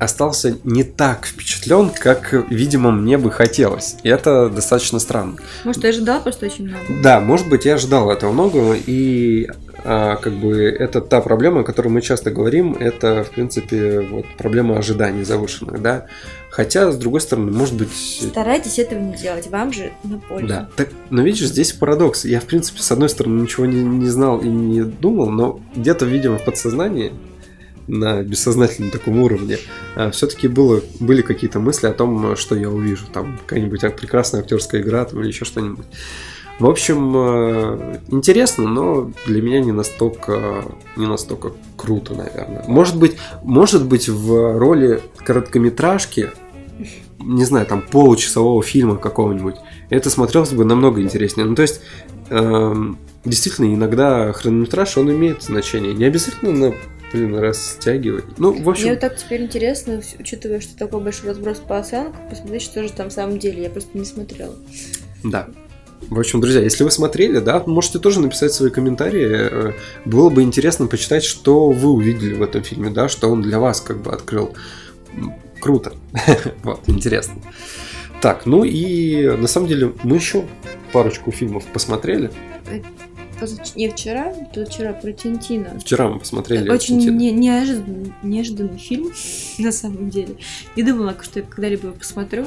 остался не так впечатлен, как, видимо, мне бы хотелось. И это достаточно странно. Может, ты ожидал просто очень много? Да, может быть, я ожидал этого многого, и а, как бы это та проблема, о которой мы часто говорим, это, в принципе, вот проблема ожиданий завышенных, да. Хотя, с другой стороны, может быть... Старайтесь этого не делать, вам же на пользу. Да, так, но видишь, здесь парадокс. Я, в принципе, с одной стороны, ничего не, не знал и не думал, но где-то, видимо, в подсознании на бессознательном таком уровне, а, все-таки было, были какие-то мысли о том, что я увижу. Там какая-нибудь прекрасная актерская игра там, или еще что-нибудь. В общем, э, интересно, но для меня не настолько, не настолько круто, наверное. Может быть, может быть в роли короткометражки, не знаю, там получасового фильма какого-нибудь, это смотрелось бы намного интереснее. Ну, то есть, эм, действительно, иногда хронометраж, он имеет значение. Не обязательно на блин, растягивать. Ну, в общем... Мне вот так теперь интересно, учитывая, что такой большой разброс по оценкам, посмотреть, что же там в самом деле. Я просто не смотрела. Да. В общем, друзья, если вы смотрели, да, можете тоже написать свои комментарии. Э, было бы интересно почитать, что вы увидели в этом фильме, да, что он для вас как бы открыл. Круто. вот, интересно. Так, ну и на самом деле мы еще парочку фильмов посмотрели. Э, не вчера, то вчера про Тинтина. Вчера мы посмотрели Очень не, неожиданный, неожиданный фильм, на самом деле. Не думала, что я когда-либо его посмотрю.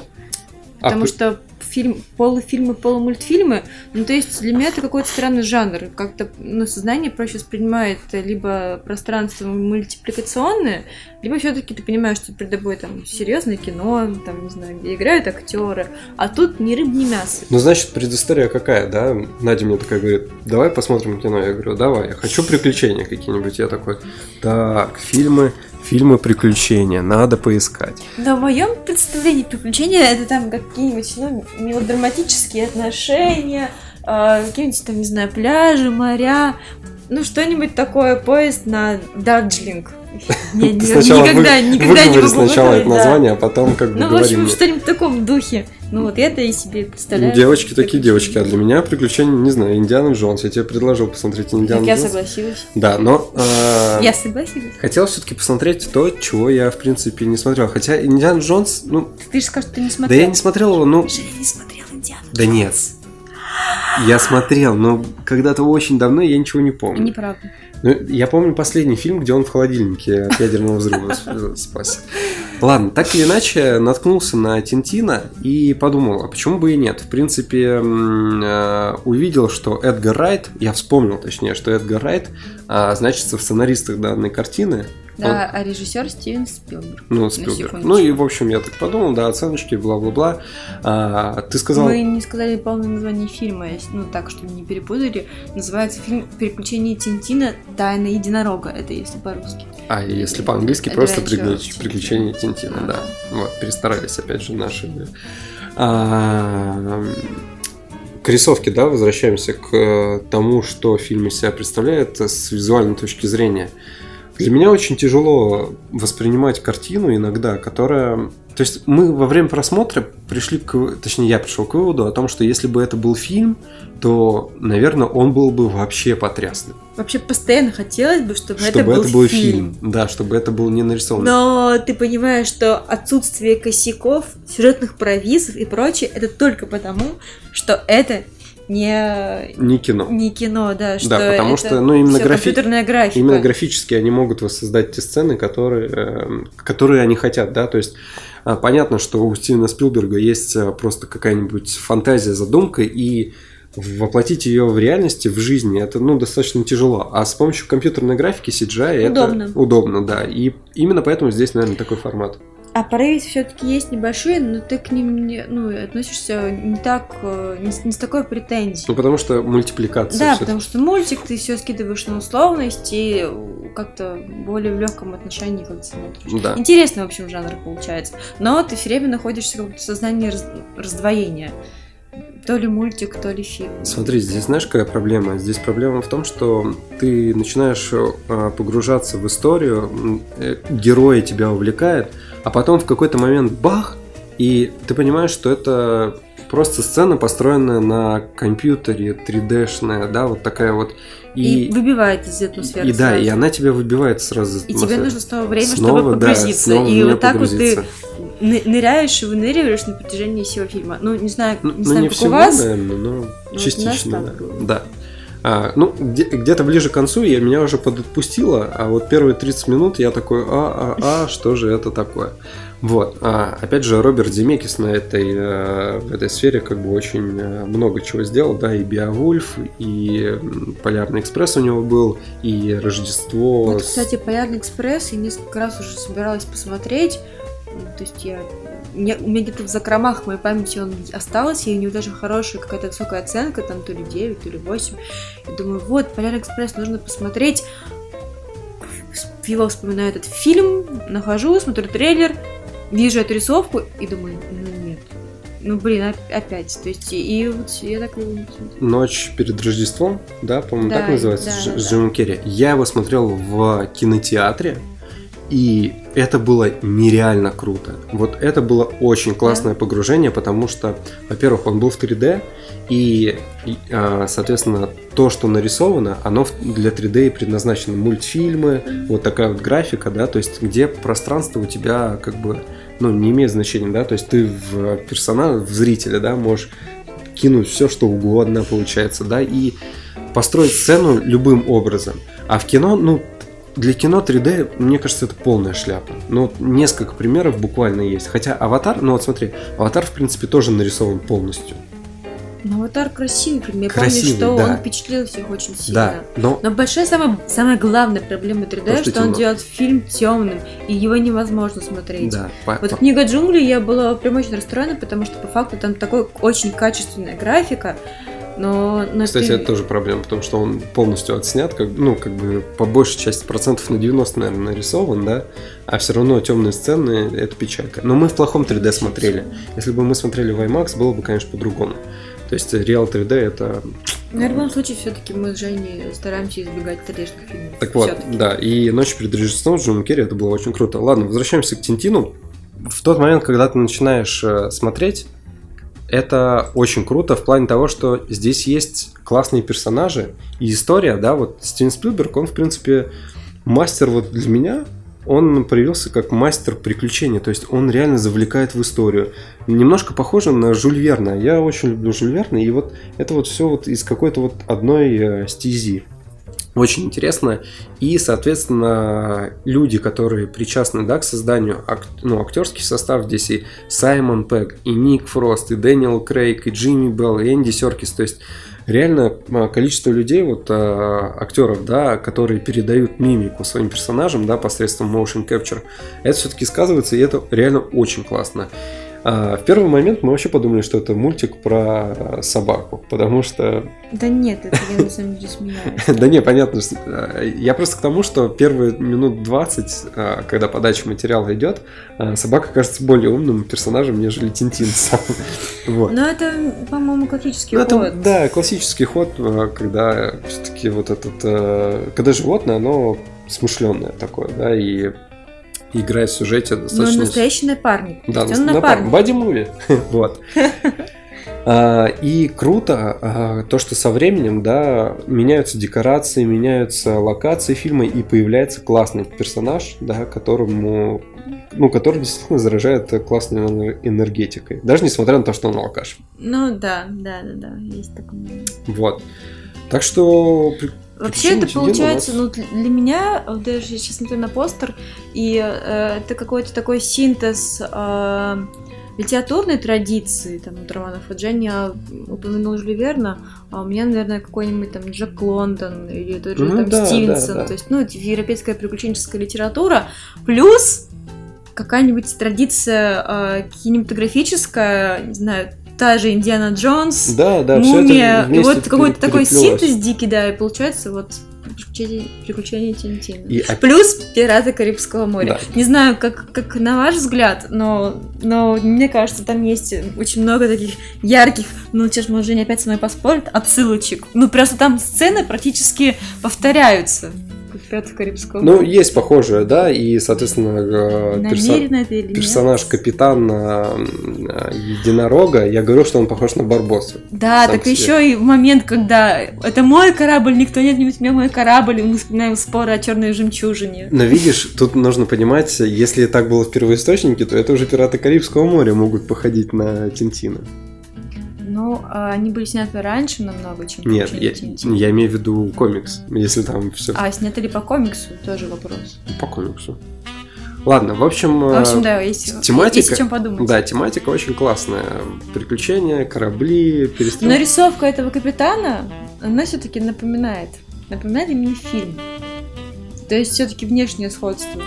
А потому а, что фильм, полуфильмы, полумультфильмы, ну, то есть для меня это какой-то странный жанр. Как-то, ну, сознание проще воспринимает либо пространство мультипликационное, либо все-таки ты понимаешь, что перед тобой там серьезное кино, там, не знаю, где играют актеры, а тут ни рыб, ни мясо. Ну, значит, предыстория какая, да? Надя мне такая говорит, давай посмотрим кино. Я говорю, давай, я хочу приключения какие-нибудь. Я такой, так, фильмы фильмы приключения, надо поискать. Да, в моем представлении приключения это там какие-нибудь ну, мелодраматические отношения, э, какие-нибудь там, не знаю, пляжи, моря, ну что-нибудь такое, поезд на Дарджлинг. Не, не, никогда, никогда не могу сначала это название, а потом как бы Ну, в общем, что-нибудь в таком духе. Ну вот это и себе представляю. Девочки такие девочки, а для меня приключения, не знаю, Индиана Джонс. Я тебе предложил посмотреть Индиана Джонс. Я согласилась. Да, но... Э, я согласилась. Хотел все-таки посмотреть то, чего я, в принципе, не смотрел. Хотя Индиана Джонс, ну... Ты же скажешь, ты не смотрел. Да я не смотрел его, ну... Женя не смотрел Индиану Да нет. Я смотрел, но когда-то очень давно я ничего не помню. Неправда. Ну, я помню последний фильм, где он в холодильнике от ядерного взрыва спасся. Ладно, так или иначе, наткнулся на Тинтина и подумал, а почему бы и нет? В принципе, э, увидел, что Эдгар Райт, я вспомнил точнее, что Эдгар Райт а, значится в сценаристах данной картины, да, он... а режиссер Стивен Спилберг. Ну, Спилберг. Ну и, в общем, я так подумал, да, оценочки, бла-бла-бла. А, ты сказал... Мы не сказали полное название фильма, ну так, чтобы не перепутали. Называется фильм «Приключения Тинтина. Тайна единорога». Это если по-русски. А если по-английски, просто приключ... «Приключения Тинтина», да. да. Вот, перестарались, опять же, наши... А, к рисовке, да, возвращаемся к тому, что фильм из себя представляет с визуальной точки зрения. Для меня очень тяжело воспринимать картину иногда, которая... То есть мы во время просмотра пришли к... Точнее, я пришел к выводу о том, что если бы это был фильм, то, наверное, он был бы вообще потрясный. Вообще постоянно хотелось бы, чтобы, чтобы это был, это был фильм. фильм. Да, чтобы это был не нарисован. Но ты понимаешь, что отсутствие косяков, сюжетных провисов и прочее, это только потому, что это не, Не кино. не кино, да, что Да, потому это что, ну, именно графи- компьютерная графика. Именно графически они могут воссоздать те сцены, которые, э, которые они хотят, да, то есть а, понятно, что у Стивена Спилберга есть а, просто какая-нибудь фантазия, задумка, и воплотить ее в реальности, в жизни, это, ну, достаточно тяжело. А с помощью компьютерной графики CGI Удобно. это удобно, да. И именно поэтому здесь, наверное, такой формат. А порывы все-таки есть небольшие, но ты к ним не, ну, относишься не так, э, не с, не с такой претензией. Ну, потому что мультипликация. Да, потому что мультик ты все скидываешь на условность и как-то более в легком отношении как смотришь. Да. Интересный, в общем, жанр получается. Но ты все время находишься в сознании раз- раздвоения. То ли мультик, то ли фильм. Смотри, здесь знаешь, какая проблема? Здесь проблема в том, что ты начинаешь э, погружаться в историю, э, герои тебя увлекают, а потом в какой-то момент бах, и ты понимаешь, что это просто сцена, построенная на компьютере, 3D-шная, да, вот такая вот. И, И, выбивает из атмосферы. и да, сразу. и она тебя выбивает сразу. И тебе нужно снова время, Снова, чтобы да, погрузиться. снова в и вот так вот ты ны- ныряешь и выныриваешь на протяжении всего фильма. Ну, не знаю, Ну, не ну, знаю, не как всего, у вас. наверное, но вот у нас частично, да. Да. А, ну, где- где-то ближе к концу я меня уже подотпустило, а вот первые 30 минут я такой, а, а, а, что же это такое? Вот. А, опять же, Роберт Земекис на этой, э, в этой сфере как бы очень э, много чего сделал, да, и Биовульф, и Полярный экспресс у него был, и Рождество. Вот, кстати, Полярный экспресс я несколько раз уже собиралась посмотреть. То есть я... У меня, у меня где-то в закромах моей памяти он остался, и у него даже хорошая какая-то высокая оценка, там то ли 9, то ли 8. И думаю, вот, Полярный экспресс нужно посмотреть. Его вспоминаю этот фильм, нахожу, смотрю трейлер, вижу эту рисовку и думаю, ну нет. Ну блин, оп- опять. То есть, и, вот я так его. Ночь перед Рождеством, да, по-моему, Да, так называется, да, с, да, с да. Джимом Керри. Я его смотрел в кинотеатре, и это было нереально круто. Вот это было очень классное погружение, потому что, во-первых, он был в 3D, и, и, а, соответственно, то, что нарисовано, оно для 3D и предназначено. Мультфильмы, вот такая вот графика, да, то есть где пространство у тебя как бы, ну, не имеет значения, да, то есть ты в персонаж, в зрителя, да, можешь кинуть все, что угодно, получается, да, и построить сцену любым образом. А в кино, ну, для кино 3D, мне кажется, это полная шляпа. Ну, несколько примеров буквально есть. Хотя Аватар, ну вот смотри, Аватар, в принципе, тоже нарисован полностью. Но аватар красивый фильм. Я Красивый, помню, что да. он впечатлил всех очень сильно. Да, но Но большая самая, самая главная проблема 3D, То, что что, он делает фильм темным, и его невозможно смотреть. да, по- Вот книга джунглей я была прям очень расстроена, потому что по факту там такой очень качественная графика, но, но Кстати, ты- это тоже проблема, потому что он полностью отснят, как, ну, как бы по большей части процентов на 90, наверное, нарисован, да, а все равно темные сцены – это печалька. Но мы в плохом 3D смотрели. Если бы мы смотрели в IMAX, было бы, конечно, по-другому. То есть Real 3D – это Но в любом случае, все-таки мы с Женей стараемся избегать 3D-шных фильмов. Так вот, да, и «Ночь перед Рождеством» с Джимом Керри, это было очень круто. Ладно, возвращаемся к Тинтину. В тот момент, когда ты начинаешь э, смотреть, это очень круто в плане того, что здесь есть классные персонажи и история, да, вот Стивен Спилберг, он, в принципе, мастер вот для меня, он проявился как мастер приключений, то есть он реально завлекает в историю. Немножко похоже на Жюль Верна. Я очень люблю Жюль Верна, и вот это вот все вот из какой-то вот одной э, стези. Очень интересно. И, соответственно, люди, которые причастны да, к созданию, ак- ну, актерский состав здесь и Саймон Пегг, и Ник Фрост, и Дэниел Крейг, и Джимми Белл, и Энди Серкис. То есть реально а, количество людей, вот а, актеров, да, которые передают мимику своим персонажам, да, посредством motion capture, это все-таки сказывается, и это реально очень классно. А, в первый момент мы вообще подумали, что это мультик про собаку, потому что Да нет, это я на самом деле смеялась. да не, понятно. э, Я просто к тому, что первые минут 20, э, когда подача материала идет, э, собака кажется более умным персонажем, нежели Тинтин сам. Вот. Но это, по-моему, классический Ну, это, ход. да, классический ход, когда все-таки вот этот, когда животное, оно смышленное такое, да, и играет в сюжете Ну, достаточно... настоящий напарник. Да, он на напарник. Бади муви. Вот. А, И круто а, то, что со временем, да, меняются декорации, меняются локации фильма, и появляется классный персонаж, да, которому, ну, который действительно заражает классной энер- энергетикой. Даже несмотря на то, что он алкаш. Ну, да, да, да, да, есть такой момент. Вот. Так что Вообще это получается, ну для меня, вот даже я сейчас смотрю на постер, и э, это какой-то такой синтез э, литературной традиции, там вот романов. Вот Женя упомянул Жюли Верна, а у меня, наверное, какой-нибудь там Джек Лондон или тот же Ну там да, Стивенсон. да, да. То есть, ну, это европейская приключенческая литература, плюс какая-нибудь традиция э, кинематографическая, не знаю, та же Индиана Джонс, да, да, мумия, и вот какой-то такой синтез дикий, да, и получается вот приключения, приключения Тинтина. И Плюс пираты Карибского моря. Да. Не знаю, как, как на ваш взгляд, но, но мне кажется, там есть очень много таких ярких, ну, сейчас, может, Женя опять со мной поспорит, отсылочек. Ну, просто там сцены практически повторяются, пираты Карибского Ну, есть похожее, да, и, соответственно, э, перса- персонаж капитана э, единорога, я говорю, что он похож на Барбоса. Да, так еще и момент, когда это мой корабль, никто не отнимет меня мой корабль, и мы вспоминаем споры о черной жемчужине. Но видишь, тут нужно понимать, если так было в первоисточнике, то это уже пираты Карибского моря могут походить на Тинтина. Ну, а они были сняты раньше намного, чем Нет, «Приключения я, Тинтина». я имею в виду комикс, если там все А сняты ли по комиксу, тоже вопрос. по комиксу. Ладно, в общем, В общем, э, да, есть, тематика- есть о чем подумать. да, тематика очень классная. Приключения, корабли, перестрелки. Нарисовка этого капитана, она все-таки напоминает. Напоминает именно фильм. То есть все-таки внешнее сходство.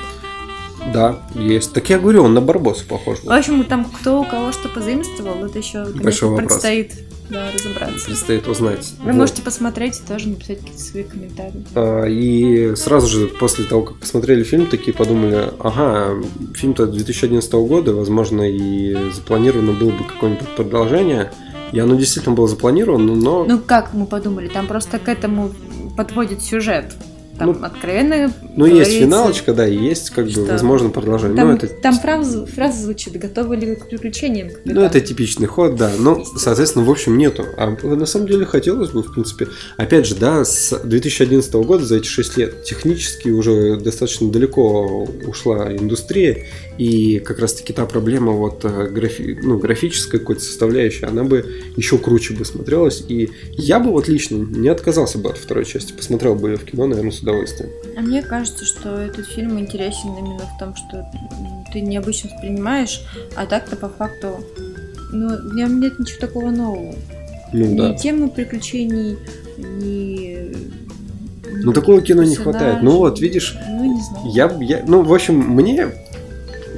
Да, есть. Так я говорю, он на Барбоса похож. был. В общем, там кто у кого что позаимствовал, это еще Большой вопрос. предстоит да, разобраться. Предстоит узнать. Вы Вот. можете посмотреть и тоже написать какие-то свои комментарии. А, И сразу же после того, как посмотрели фильм, такие подумали, ага, фильм-то 2011 года, возможно, и запланировано было бы какое-нибудь продолжение. И оно действительно было запланировано, но... Ну, как мы подумали, там просто к этому подводит сюжет. Там Ну, откровенно Ну, есть финалочка, да, и есть, как бы, возможно, продолжение. Там, ну, это... там фраза, фраза звучит, готовы ли вы к приключениям? капитан?» Ну, это типичный ход, да. Но, соответственно, в общем, нету. А на самом деле хотелось бы, в принципе. Опять же, да, с 2011 года, за эти 6 лет, технически уже достаточно далеко ушла индустрия. И как раз-таки та проблема вот э, графи... ну, графической какой-то составляющей, она бы еще круче бы смотрелась. И я бы вот лично не отказался бы от второй части. Посмотрел бы ее в кино, наверное, с удовольствием. А мне кажется, что этот фильм интересен именно в том, что ты необычно воспринимаешь, а так-то по факту, ну, в нем нет ничего такого нового. Ну ни да. темы приключений, ни... Ну такого кино не хватает. Ну вот, видишь, Ну, не знаю. я, я, ну, в общем, мне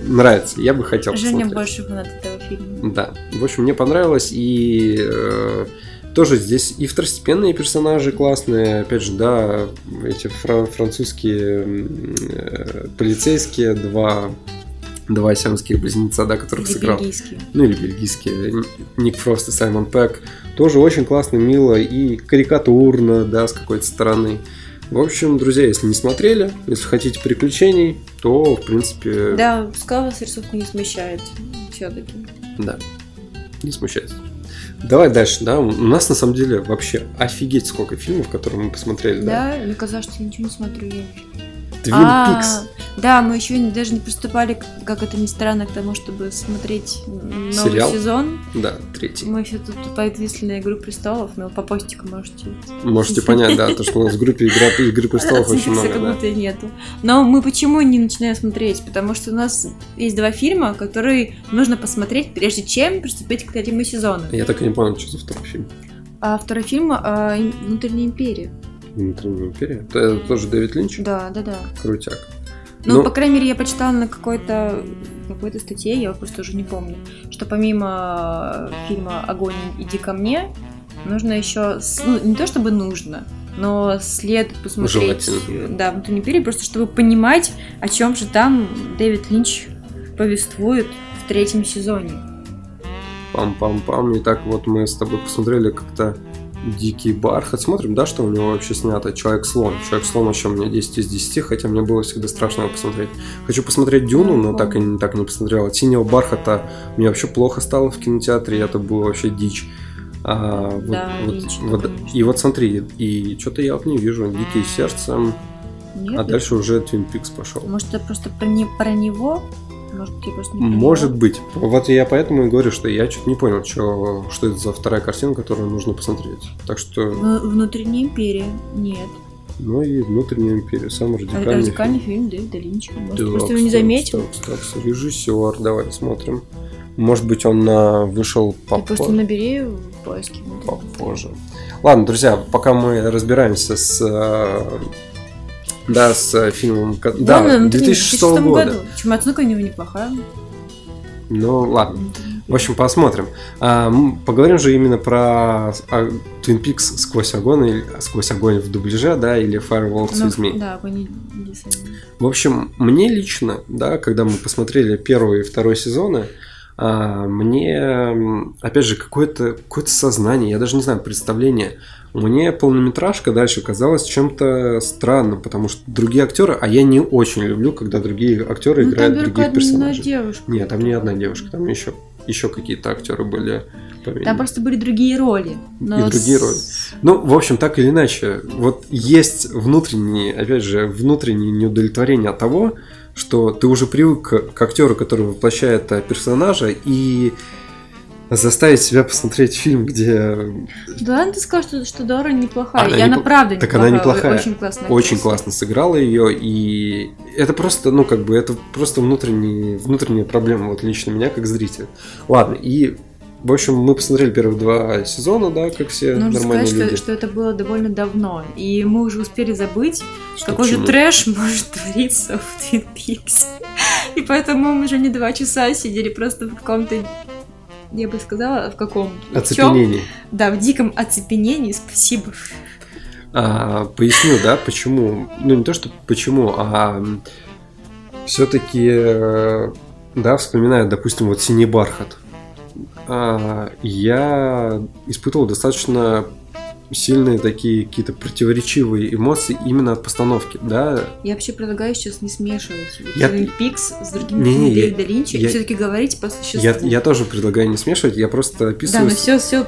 нравится, я бы хотел Женя посмотреть. больше фанат этого фильма. Да, в общем, мне понравилось, и э, тоже здесь и второстепенные персонажи классные, опять же, да, эти фра- французские э, полицейские, два, два сиамских близнеца, да, которых Или сыграл, бельгийский. ну или бельгийские, Ник Фрост и Саймон Пэк, тоже очень классно, мило и карикатурно, да, с какой-то стороны. В общем, друзья, если не смотрели, если хотите приключений, то, в принципе, Да, пускай вас рисовка не смущает. Все-таки. Да. Не смущайся. Давай дальше, да. У нас на самом деле вообще офигеть сколько фильмов, которые мы посмотрели, да. Да, мне казалось, что я ничего не смотрю. Я А, Пикс. Да, мы еще даже не приступали, как это ни странно, к тому, чтобы смотреть новый Сериал? сезон. Да, третий. Мы все тут подвисли на Игру престолов, но по постику можете. Можете понять, да, то, что у нас в группе игра, Игры престолов очень много, как будто нету. Но мы почему не начинаем смотреть? Потому что у нас есть два фильма, которые нужно посмотреть, прежде чем приступить к третьему сезону. Я так и не понял, что за второй фильм. А второй фильм а, «Внутренняя империя». Внутренняя империя. Это тоже Дэвид Линч? Да, да, да. Крутяк. Ну, Ну- по крайней мере, я почитала на какой-то какой-то статье, я просто уже не помню, что помимо э, фильма «Огонь, иди ко мне», нужно еще, ну, не то чтобы нужно, но след посмотреть, Желательно. да, «Внутреннюю империю», просто чтобы понимать, о чем же там Дэвид Линч повествует в третьем сезоне. Пам-пам-пам. И так вот мы с тобой посмотрели как-то Дикий бархат. Смотрим, да, что у него вообще снято. Человек-слон. Человек-слон вообще у меня 10 из 10, хотя мне было всегда страшно его посмотреть. Хочу посмотреть Дюну, но так и не, так и не посмотрел. От синего бархата мне вообще плохо стало в кинотеатре, это было вообще дичь. А, вот, Да, вот- Линч, вот- конечно. и вот смотри, и что-то я вот не вижу. Дикие сердцем, Нет? а дальше уже Twin Peaks пошел. Может, это просто про, не, про него? Может, быть, я просто не поняла? Может быть. Вот я поэтому и говорю, что я что-то не понял, что, что это за вторая картина, которую нужно посмотреть. Так что, В- Внутренняя империя. Нет. ну и внутренняя империя, самый А- радикальный, Радикальный фильм. фильм Дэвида Линча. Может, Да, просто его не заметил. кстати, кстати, Режиссер, давай посмотрим. Может быть, он вышел Ты просто попозже. набери в поиске. попозже. Ладно, друзья, пока мы разбираемся с а, да, с фильмом, ко- да, ну, не- 2006 в 2006 года. году. Чем оценка у него неплохая. Ну, ладно. В общем, посмотрим. А, поговорим же именно про а, Twin Peaks сквозь огонь, или сквозь огонь в дубляже, да, или Firewalks Ну, with Me. Да, сами. В общем, мне лично, да, когда мы посмотрели первый и второй сезоны, а, мне, опять же, какое-то какое сознание, я даже не знаю, представление. Мне полнометражка дальше казалась чем-то странным, потому что другие актеры, а я не очень люблю, когда другие актеры Ну, играют там других персонажей. девушка. Нет, там не одна девушка, там еще, еще какие-то актеры были. поменьше. Там просто были другие роли. но И другие роли. Ну, в общем, так или иначе, вот есть внутренние, опять же, внутреннее неудовлетворение от того, что ты уже привык к, к актеру, который воплощает э, персонажа, и заставить себя посмотреть фильм, где Да, ладно, ты сказал, что, что Дора неплохая. Она и она непла- правда Так она неплохая. Очень классная. очень актриса. классно сыграла ее, и это просто, ну, как бы, это просто внутренние, внутренняя проблема, вот лично меня, как зрителя. Ладно, и, в общем, мы посмотрели первые два сезона, да, как все Нужно нормальные сказать, люди. что, что это было довольно давно, и мы уже успели забыть, Что какой к же трэш может твориться в Twin Peaks. И поэтому мы уже не два часа сидели просто в каком-то, я бы сказала, в каком? в чём? Оцепенение. Да, в диком оцепенении, спасибо. А, поясню, да, почему. Ну, не то, что почему, а все-таки, да, вспоминаю, допустим, вот синий бархат. А, я испытывал достаточно сильные такие какие-то противоречивые эмоции именно от постановки, да. Я вообще предлагаю сейчас не смешивать Я- Twin Peaks с другими фильмами я- Дэвида Линча я- и все-таки говорить по существу. Я, я тоже предлагаю не смешивать, я просто Да, ну описываю... но все, все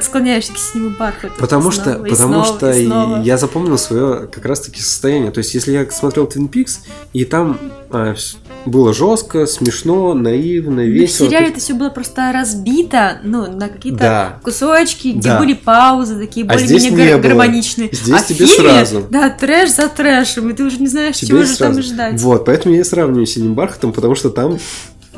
склоняешься к синему бархату. Потому Снова что, и потому снова, что и снова. я запомнил свое как раз-таки состояние. То есть, если я смотрел Twin Peaks, и там а, было жестко, смешно, наивно, Ну, в весело. сериале ты- это все было просто разбито, ну, на какие-то Да. кусочки, где Да. были паузы, такие более-менее не гар- было. гармоничные. Здесь а тебе фильме, сразу. Да, трэш за трэшем, и ты уже не знаешь, Тебе чего же там сразу. ждать. Вот, поэтому я и сравниваю с синим бархатом, потому что там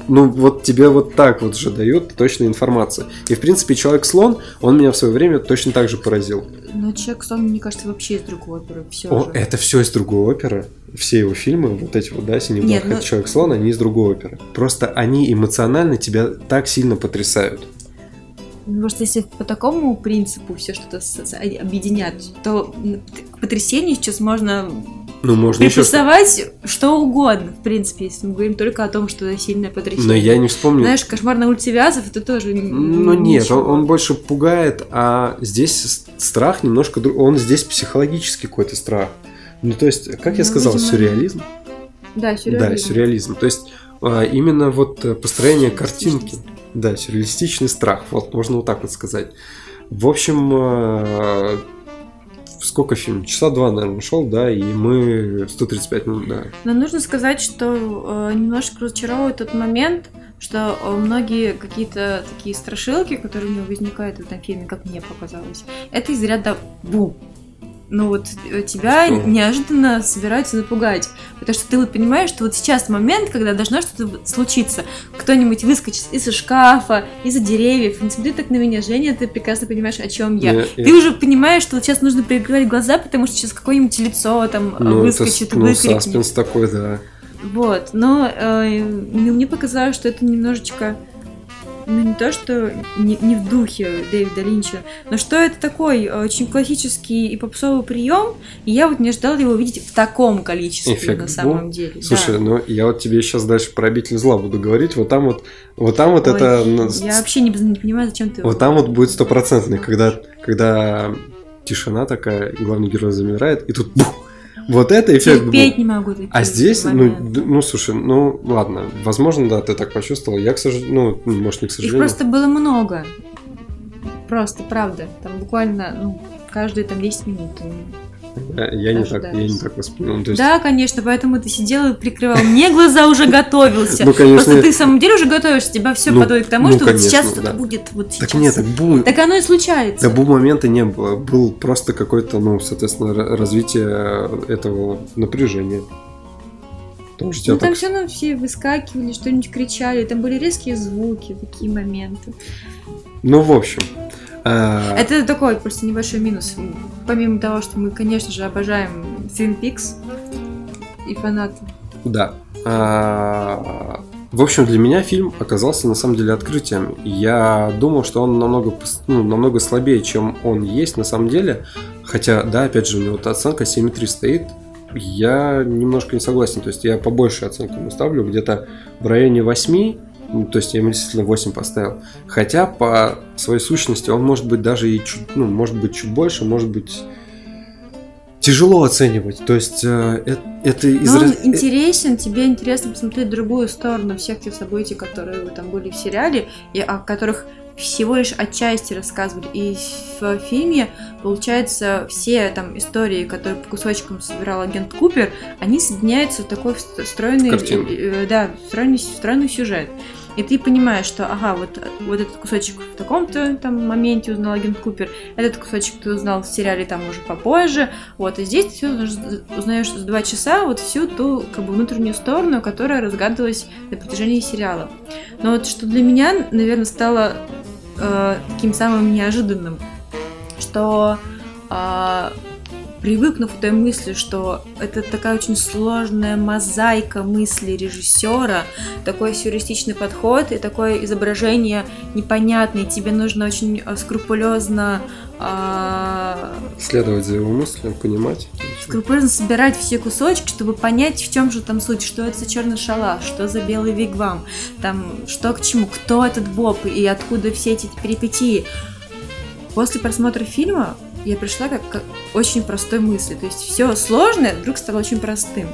ну, вот тебе вот так вот же дают точную информацию. И, в принципе, Человек-слон, он меня в свое время точно так же поразил. Но человек сон, мне кажется, вообще из другой оперы. Все О, же. это все из другой оперы. Все его фильмы, вот эти вот, да, «Синий бархат», ну- «Человек-слон», они из другой оперы. Просто они эмоционально тебя так сильно потрясают. Ну, Просто если по такому принципу все что-то объединять, то к потрясению сейчас можно Ну, можно еще... приплюсовать что угодно, в принципе, если мы говорим только о том, что это сильное потрясение. Но я не вспомню... Знаешь, кошмар на улице Вязов, это тоже Ну нет, он, он больше пугает, а здесь страх немножко. Он здесь психологический какой-то страх. Ну то есть, как я Ну, сказал, видимо, сюрреализм. Да, сюрреализм. Да, сюрреализм. То есть а, именно вот э, построение картинки. Да, сюрреалистичный страх. Вот можно вот так вот сказать. В общем, э, сколько фильм? Часа два, наверное, шел, да, и мы 135 минут, да. Но нужно сказать, что э, немножко разочаровывает тот момент, что многие какие-то такие страшилки, которые у него возникают в этом фильме, как мне показалось, это из ряда бум. Ну вот э, тебя Что? неожиданно собираются напугать. Потому что ты вот понимаешь, что вот сейчас момент, когда должно что-то случиться. Кто-нибудь выскочит из шкафа, из-за деревьев, не смотри так на меня, Женя, ты прекрасно понимаешь, о чем я. Не- Ты уже понимаешь, что вот сейчас нужно прикрывать глаза, потому что сейчас какое-нибудь лицо там ну, это выскочит, с- ну, выкрикнет. саспенс такой, да. Вот, но э, ну, мне показалось, что это немножечко ну не то, что не, не в духе Дэвида Линча, но что это такой очень классический и попсовый прием, и я вот не ожидала его видеть в таком количестве Эффект на самом был? деле. Слушай, да. ну я вот тебе сейчас дальше про обитель зла буду говорить, вот там вот, вот там вот Ой, это... Ну, я вообще не, не понимаю, зачем ты... Вот там вот будет стопроцентный, когда, когда тишина такая, главный герой замирает, и тут бух, вот это эффект Терпеть был. не могу такие А здесь, ну, ну, слушай, ну, ладно, возможно, да, ты так почувствовал. Я, к сожалению, ну, может, не к сожалению. Их просто было много. Просто, правда. Там буквально, ну, каждые там 10 минут. Я, я, не так, я не так воспринял. есть... Да, конечно, поэтому ты сидел и прикрывал мне глаза, уже готовился. Ну, конечно. Просто ты в самом деле уже готовишься, тебя все ну, подводит к тому, ну, что конечно, вот сейчас да. что-то будет вот сейчас. Так нет, так бум... Так оно и случается. Да бум момента не было. Был просто какой-то, ну, соответственно, развитие этого напряжения. Потому что ну, там так... все равно все выскакивали, что-нибудь кричали, там были резкие звуки, такие моменты. Ну, в общем, Это такой просто небольшой минус. Помимо того, что мы, конечно же, обожаем Twin Peaks и фанаты. Да. А, в общем, для меня фильм оказался на самом деле открытием. Я думал, что он намного, ну, намного слабее, чем он есть на самом деле. Хотя, да, опять же, у него оценка 7,3 стоит. Я немножко не согласен. То есть я побольше оценку ему ставлю, где-то в районе 8 ну, то есть я ему действительно 8 поставил. Хотя по своей сущности он может быть даже и чуть, ну, может быть чуть больше, может быть тяжело оценивать. То есть э, это, это из... Он интересен, тебе интересно посмотреть другую сторону всех тех событий, которые там были в сериале, и о которых всего лишь отчасти рассказывали. И в фильме, получается, все там истории, которые по кусочкам собирал агент Купер, они соединяются в такой встроенный, э, да, встроенный, встроенный сюжет. И ты понимаешь, что, ага, вот, вот этот кусочек в таком-то там моменте узнал агент Купер, этот кусочек ты узнал в сериале там уже попозже, вот, и здесь ты все узнаешь за два часа вот всю ту, как бы, внутреннюю сторону, которая разгадывалась на протяжении сериала. Но вот что для меня, наверное, стало э, таким самым неожиданным, что э, привыкнув к той мысли, что это такая очень сложная мозаика мысли режиссера, такой сюрреалистичный подход и такое изображение непонятное, тебе нужно очень э, скрупулезно а... Следовать за его мыслью, понимать. Скрупулезно собирать все кусочки, чтобы понять, в чем же там суть, что это за черный шалаш, что за белый вигвам, там, что к чему, кто этот Боб и откуда все эти перипетии. После просмотра фильма я пришла как, как очень простой мысли. То есть все сложное вдруг стало очень простым.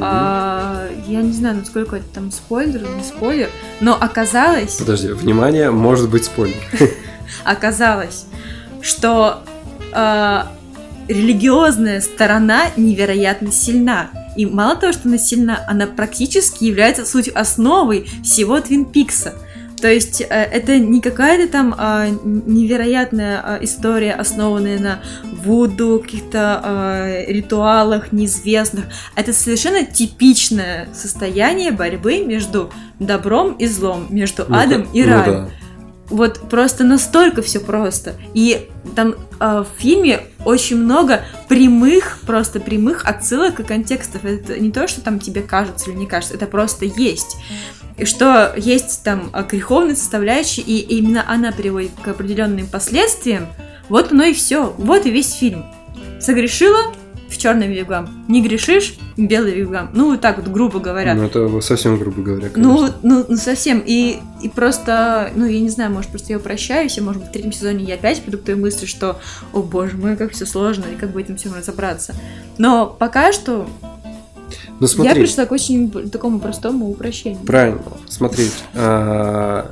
А, я не знаю, насколько это там спойлер, не спойлер, но оказалось... Подожди, внимание, может быть спойлер. Оказалось, что а, религиозная сторона невероятно сильна. И мало того, что она сильна, она практически является суть основой всего Твин Пикса. То есть э, это не какая-то там а, невероятная а, история, основанная на вуду, каких-то а, ритуалах неизвестных. Это совершенно типичное состояние борьбы между добром и злом, между ну, адом и ну, раем. Да. Вот просто настолько все просто. И там э, в фильме очень много прямых, просто прямых отсылок и контекстов. Это не то, что там тебе кажется или не кажется, это просто есть и что есть там греховная составляющая, и именно она приводит к определенным последствиям, вот оно и все. Вот и весь фильм. Согрешила в черный вигвам. Не грешишь белый вигвам. Ну, вот так вот, грубо говоря. Ну, это совсем грубо говоря, Ну, ну, ну, совсем. И, и просто, ну, я не знаю, может, просто я прощаюсь, и, может быть, в третьем сезоне я опять приду к той мысли, что, о боже мой, как все сложно, и как бы этим всем разобраться. Но пока что ну, смотри. Я пришла к очень такому простому упрощению. Правильно. Смотри, а,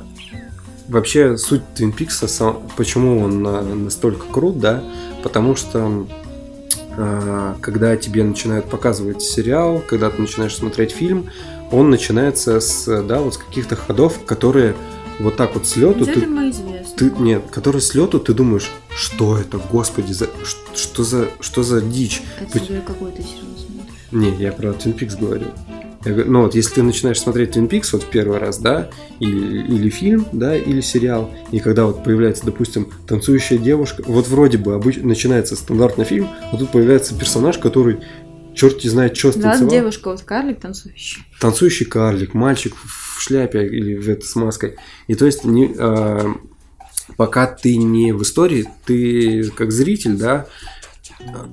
вообще суть Twin Peaks, почему он настолько крут, да, потому что а, когда тебе начинают показывать сериал, когда ты начинаешь смотреть фильм, он начинается с, да, вот с каких-то ходов, которые вот так вот с лету ты, ты нет, которые с лету ты думаешь, что это, господи, за, что за что за дичь? Это какой-то сериал не, я про Twin Peaks говорю. Говорю, ну вот, если ты начинаешь смотреть Twin Peaks вот в первый раз, да, или, или фильм, да, или сериал, и когда вот появляется, допустим, танцующая девушка, вот вроде бы обыч... начинается стандартный фильм, а тут появляется персонаж, который черт не знает, что Да, станцевал. девушка, вот карлик танцующий. Танцующий карлик, мальчик в шляпе или в это, с маской. И то есть не, э, пока ты не в истории, ты как зритель, да,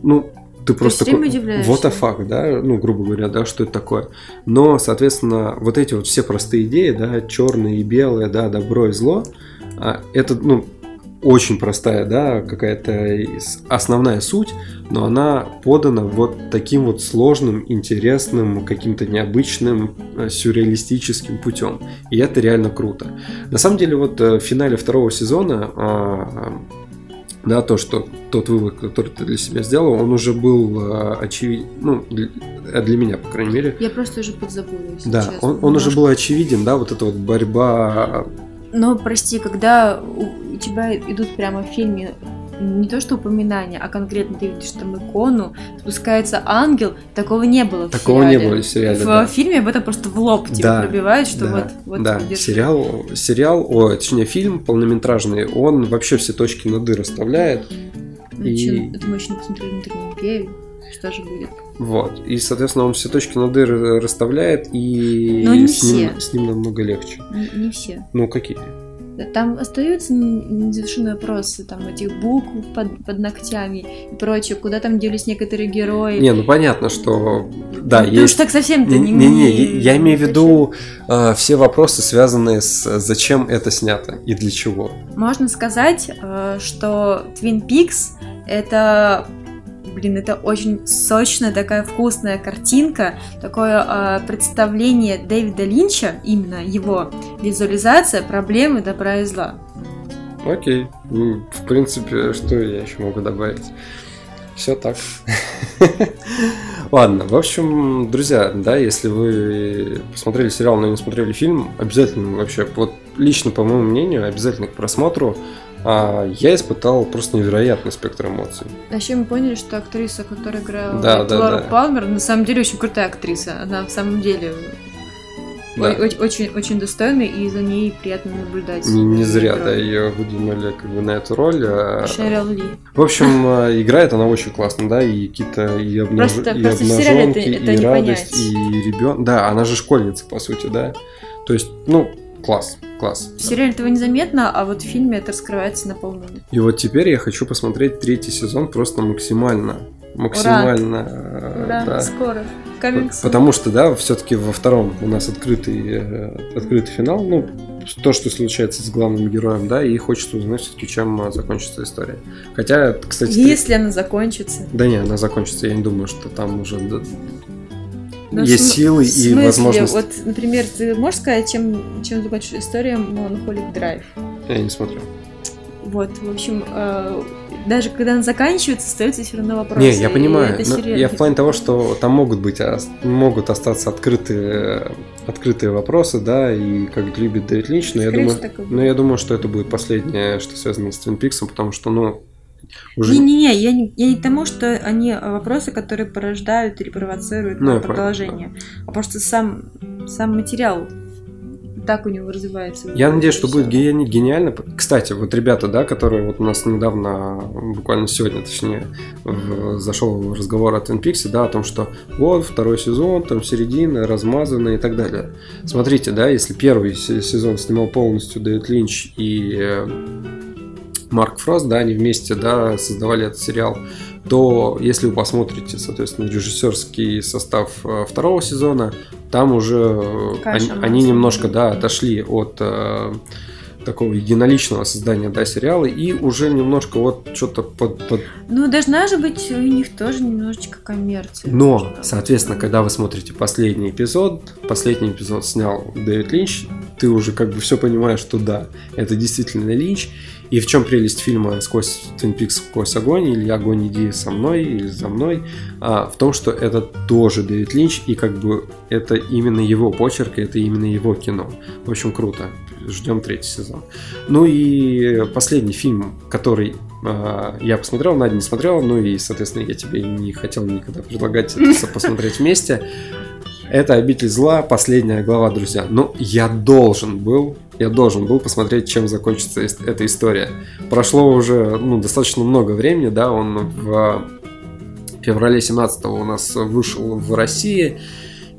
ну, ты просто такой, what the fuck, да, ну, грубо говоря, да, что это такое. Но, соответственно, вот эти вот все простые идеи, да, черное и белое, да, добро и зло, а, это, ну, очень простая, да, какая-то основная суть, но она подана вот таким вот сложным, интересным, каким-то необычным, э, сюрреалистическим путем. И это реально круто. На самом деле, вот э, в финале второго сезона, а, да, то, что тот вывод, который ты для себя сделал, он уже был очевиден, ну, для, э, для меня, по крайней мере. Я просто уже подзабыла, Да, честно. он, он уже был очевиден, да, вот эта вот борьба Но прости, когда у тебя идут прямо в фильме не то что упоминания, а конкретно ты видишь там икону, спускается ангел, такого не было в Такого не было в сериале, В да. фильме об этом просто в лоб тебе Да, пробивают, что да, вот, вот да, сериал, сериал, о, точнее фильм полнометражный, он вообще все точки над «и» расставляет, Ну, и- Это мы еще не посмотрели «Внутреннюю империю», что же будет. вот, и, соответственно, он все точки над «и» расставляет, и Но не с, ним, все. с ним намного легче. Не, не все. Ну, какие? Там остаются незавершенные вопросы, там этих букв под, под ногтями и прочее, куда там делись некоторые герои. Не, ну понятно, что, да, ну, есть... уж так совсем-то не... Не-не, я имею в виду э, все вопросы, связанные с зачем это снято и для чего. Можно сказать, э, что Twin Peaks это, блин, это очень сочная такая вкусная картинка, такое э, представление Дэвида Линча, именно его визуализация проблемы добра и зла. Окей. Ну, в принципе, что я еще могу добавить? Все так. Ладно, в общем, друзья, да, если вы посмотрели сериал, но не смотрели фильм, обязательно вообще, вот лично, по моему мнению, обязательно к просмотру. А, я испытал просто невероятный спектр эмоций. А еще мы поняли, что актриса, которая играла Да, да, Лору да. Палмер, на самом деле очень крутая актриса. Она в самом деле Да. очень, очень достойная, и за ней приятно наблюдать. Не, не зря, играть. да, ее выдвинули как бы на эту роль. а, Шерил Ли. В общем, э, играет она очень классно, да, и какие-то и, обнаж... Просто- и просто обнаженки, это- это и радость, понять. и ребенок. Да, она же школьница, по сути, да. То есть, ну, класс, класс. В сериале этого незаметно, а вот в фильме это раскрывается на полную. И вот теперь я хочу посмотреть третий сезон просто максимально. Максимально. э, Ура, да. скоро. Soon. Потому что, да, все-таки во втором у нас открытый, э, открытый финал. Ну, то, что случается с главным героем, да, и хочется узнать все-таки, чем э, закончится история. Хотя, кстати, Если она закончится. Да не, она закончится. Я не думаю, что там уже да, Ну, есть см- силы и смысле? возможность. Вот, например, ты можешь сказать, чем, чем закончится история Monoholic Drive? Я не смотрю. Вот, в общем, э, даже когда она заканчивается, остается все равно вопрос. Не, я понимаю. это но я в плане того, что там могут быть ос- могут остаться открытые открытые вопросы, да, и как любит Дэвид Линч, но я думаю, но я думаю, что это будет последнее, что связано с Твин Пиксом, потому что, ну, уже Не-не-не, я не, я не к тому, что они э, вопросы, которые порождают или провоцируют Ну, понял, продолжение, а просто сам, сам материал так у него развивается. Я надеюсь, что будет гени- гениально. Кстати, вот ребята, да, которые вот у нас недавно, буквально сегодня, точнее, в- зашел разговор о Twin да, о том, что вот второй сезон, там середина, размазанная и так далее. Смотрите, да, если первый се- сезон снимал полностью Дэвид Линч и э, Марк Фрост, да, они вместе, да, создавали этот сериал, то если вы посмотрите, соответственно, режиссерский состав э, второго сезона, там уже э, они, они немножко, да, отошли от э, такого единоличного создания, да, сериала, и уже немножко вот что-то под, под- Ну, должна же быть у них тоже немножечко коммерция. Но, должна быть. соответственно, когда вы смотрите последний эпизод, последний эпизод снял Дэвид Линч, ты уже как бы все понимаешь, что да, это действительно Линч. И в чем прелесть фильма «Сквозь Twin Peaks сквозь огонь» или «Огонь, иди со мной» или «За мной», а, в том, что это тоже Дэвид Линч, и как бы это именно его почерк, это именно его кино. В общем, круто. Ждем третий сезон. Ну и последний фильм, который а, я посмотрел, Надя не смотрела, ну и, соответственно, я тебе не хотел никогда предлагать это посмотреть вместе. Это «Обитель зла», последняя глава, друзья. Ну, я должен был, я должен был посмотреть, чем закончится эта история. Прошло уже, ну, достаточно много времени, да, он в феврале 17 у нас вышел в России.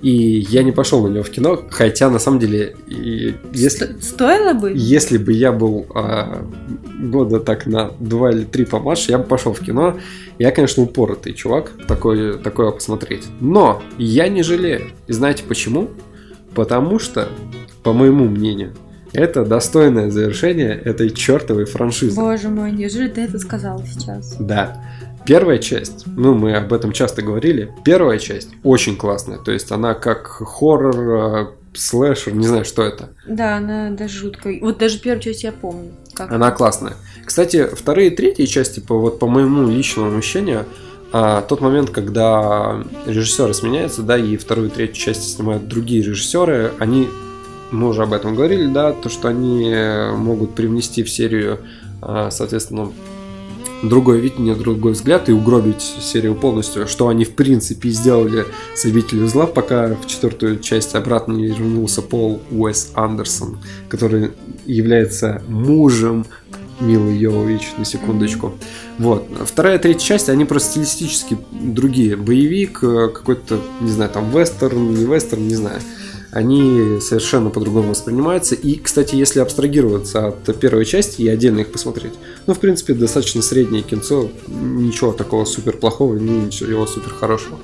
И я не пошел на него в кино, хотя на самом деле, и если стоило бы, если бы я был а, года так на два или три помладше, я бы пошел в кино. Я, конечно, упоротый чувак, такое, такое посмотреть. Но я не жалею. И знаете почему? Потому что, по моему мнению, это достойное завершение этой чертовой франшизы. Боже мой, неужели ты это сказал сейчас? Да. Первая часть, ну мы об этом часто говорили, первая часть очень классная, то есть она как хоррор, э, слэшер, не знаю, что это. Да, она даже жуткая. Вот даже первую часть я помню. Как она это. классная. Кстати, вторые и третьи части, по, вот, по моему личному ощущению, а, тот момент, когда режиссеры сменяются, да, и вторую и третью часть снимают другие режиссеры, они, мы уже об этом говорили, да, то, что они могут привнести в серию, а, соответственно, другое видение, другой взгляд и угробить серию полностью, что они в принципе сделали с обителью зла, пока в четвертую часть обратно не вернулся Пол Уэс Андерсон, который является мужем Милы Йовович, на секундочку. Вот. Вторая, третья часть, они просто стилистически другие. Боевик, э, какой-то, не знаю, там вестерн, не вестерн, не знаю они совершенно по-другому воспринимаются. И, кстати, если абстрагироваться от первой части и отдельно их посмотреть, ну, в принципе, достаточно среднее кинцо, ничего такого супер плохого, ничего супер хорошего.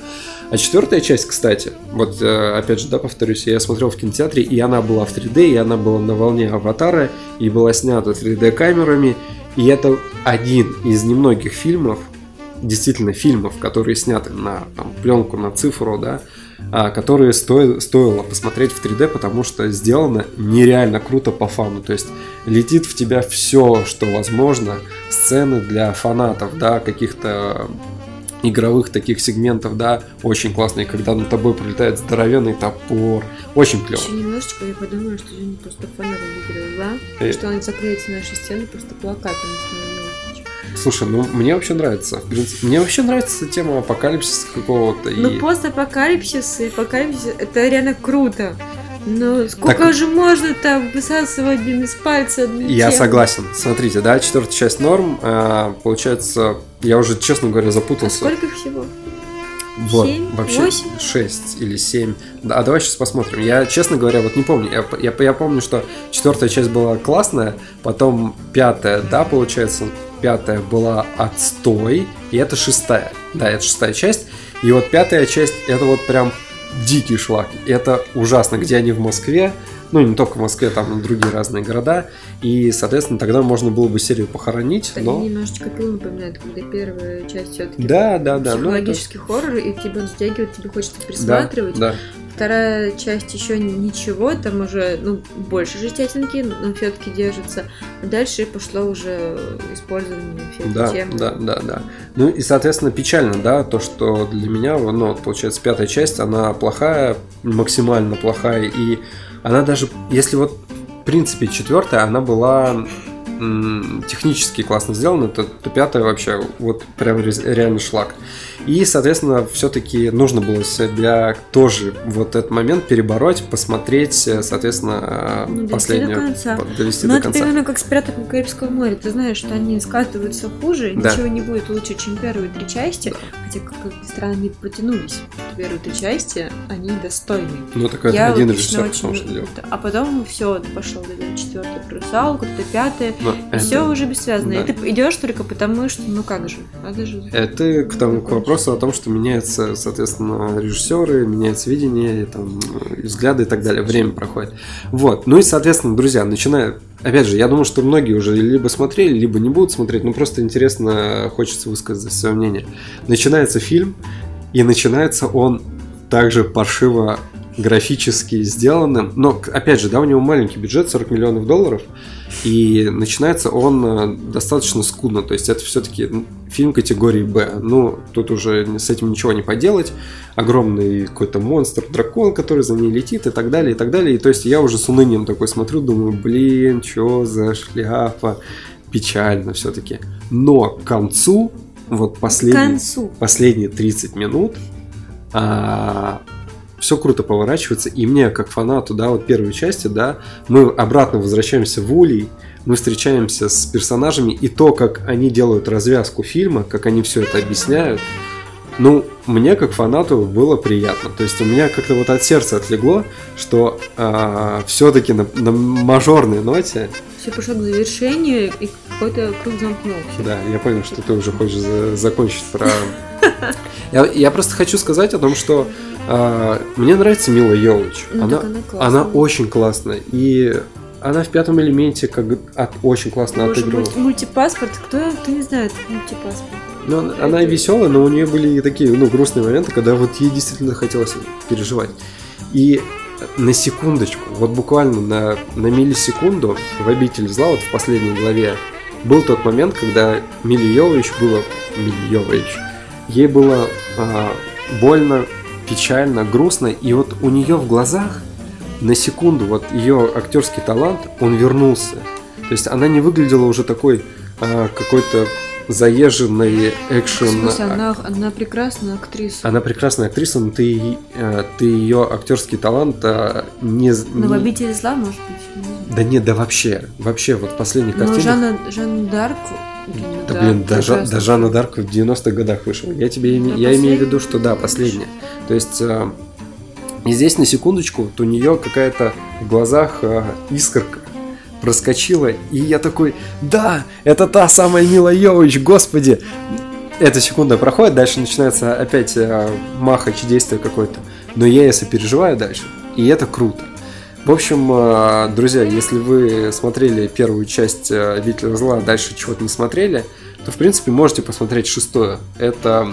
А четвертая часть, кстати, вот э, опять же, да, повторюсь, я смотрел в кинотеатре, и она была в 3D, и она была на волне аватара, и была снята 3D камерами, и это один из немногих фильмов, действительно фильмов, которые сняты на там, пленку, на цифру, да, которые стоит, стоило посмотреть в 3D, потому что сделано нереально круто по фану. То есть летит в тебя все, что возможно. Сцены для фанатов, да, каких-то игровых таких сегментов, да, очень классные, когда над тобой пролетает здоровенный топор, очень клево. Еще немножечко я подумала, что они просто фанаты выиграли, да? И... Что они закрыли наши стены просто плакатами Слушай, ну мне вообще нравится. Мне вообще нравится тема апокалипсиса какого-то. Ну, и... постапокалипсис и апокалипсис это реально круто. Ну, сколько так... же можно там высасывать блин, из пальца? Я тему? согласен. Смотрите, да, четвертая часть норм. А, получается, я уже, честно говоря, запутался. А сколько всего? Вот, 7, вообще 8? 6 или 7. Да, а давай сейчас посмотрим. Я, честно говоря, вот не помню. Я, я, я помню, что четвертая часть была классная, потом пятая, да, получается, пятая была отстой, и это шестая. Да, это шестая часть. И вот пятая часть, это вот прям дикий шлак. Это ужасно, где они в Москве, ну, не только в Москве, там и другие разные города. И, соответственно, тогда можно было бы серию похоронить. Так но... немножечко пил напоминает, когда первая часть все-таки да, да, да, психологический ну, это... хоррор, и тебя затягивает, тебе хочется присматривать. Да, да. Вторая часть еще ничего, там уже ну, больше жестятинки, но все-таки держится. А дальше пошло уже использование всех да, тем. Да, да, да. Ну и, соответственно, печально, да, то, что для меня, ну, получается, пятая часть, она плохая, максимально плохая, и она даже, если вот, в принципе, четвертая, она была технически классно сделана, то, то пятая вообще вот прям реально шлак. И, соответственно, все-таки нужно было себя тоже вот этот момент перебороть, посмотреть, э, соответственно, ну, последнюю. До конца. Довести Но до это конца. примерно как с «Пиратами Карибского моря». Ты знаешь, что они скатываются хуже, да. ничего не будет лучше, чем первые три части. Да. Хотя, как ни странно, они потянулись. Первые три части, они достойны. Ну, так это Я один режиссер, очень... что делал. А потом все, пошло до четвертая про русалку, то пятая. Это... Все уже бессвязно. Да. И ты идешь только потому, что, ну как же, надо же. Это к тому к вопросу о том, что меняются, соответственно, режиссеры, меняется видение, там, взгляды и так далее. Время проходит. Вот. Ну и, соответственно, друзья, начиная... Опять же, я думаю, что многие уже либо смотрели, либо не будут смотреть, но просто интересно, хочется высказать свое мнение. Начинается фильм, и начинается он также паршиво графически сделанным. Но, опять же, да, у него маленький бюджет, 40 миллионов долларов, и начинается он э, достаточно скудно. То есть это все-таки фильм категории Б. Ну, тут уже с этим ничего не поделать. Огромный какой-то монстр, дракон, который за ней летит и так далее, и так далее. И то есть я уже с унынием такой смотрю, думаю, блин, что за шляпа. Печально все-таки. Но к концу, вот последние, концу. последние 30 минут, а, все круто поворачивается, и мне, как фанату, да, вот первой части, да, мы обратно возвращаемся в Улей, мы встречаемся с персонажами, и то, как они делают развязку фильма, как они все это объясняют, ну, мне как фанату было приятно. То есть у меня как-то вот от сердца отлегло, что э, все-таки на, на мажорной ноте... Все пошло к завершению, и какой-то круг замкнулся. Да, я понял, что ты уже хочешь за- закончить про... Я, я просто хочу сказать о том, что э, мне нравится Мила Йович. Ну, она, она классная. она очень классная. И она в пятом элементе как от, очень классно Боже, отыгрывала. мульти- мультипаспорт, кто, кто не знает мультипаспорт? Ну, она- она веселая, но у нее были и такие, ну, грустные моменты, когда вот ей действительно хотелось переживать. И на секундочку, вот буквально на, на миллисекунду в «Обитель зла», вот в последней главе, был тот момент, когда Миле Йовович было... Миле Йовович. Ей было а, больно, печально, грустно, и вот у нее в глазах на секунду вот ее актерский талант, он вернулся. То есть она не выглядела уже такой а, какой-то заезженной В экшен. она, она прекрасная актриса. Она прекрасная актриса, но ты, э, ты ее актерский талант а, не, Но в обители зла, может быть. не. Да нет, да вообще, вообще вот Но картинах. Жанна, Жанна Дарк... блин, Да, блин, да, да Жанна Дарк в 90-х годах вышел. Я тебе име- Да, я имею в виду, что да, последняя. То есть э, и здесь на секундочку вот у нее какая-то в глазах э, искорка проскочила, и я такой, да, это та самая Мила Йович, господи. Эта секунда проходит, дальше начинается опять э, махач действия какой-то. Но я если переживаю дальше, и это круто. В общем, э, друзья, если вы смотрели первую часть э, «Обитель зла», дальше чего-то не смотрели, то, в принципе, можете посмотреть шестое. Это,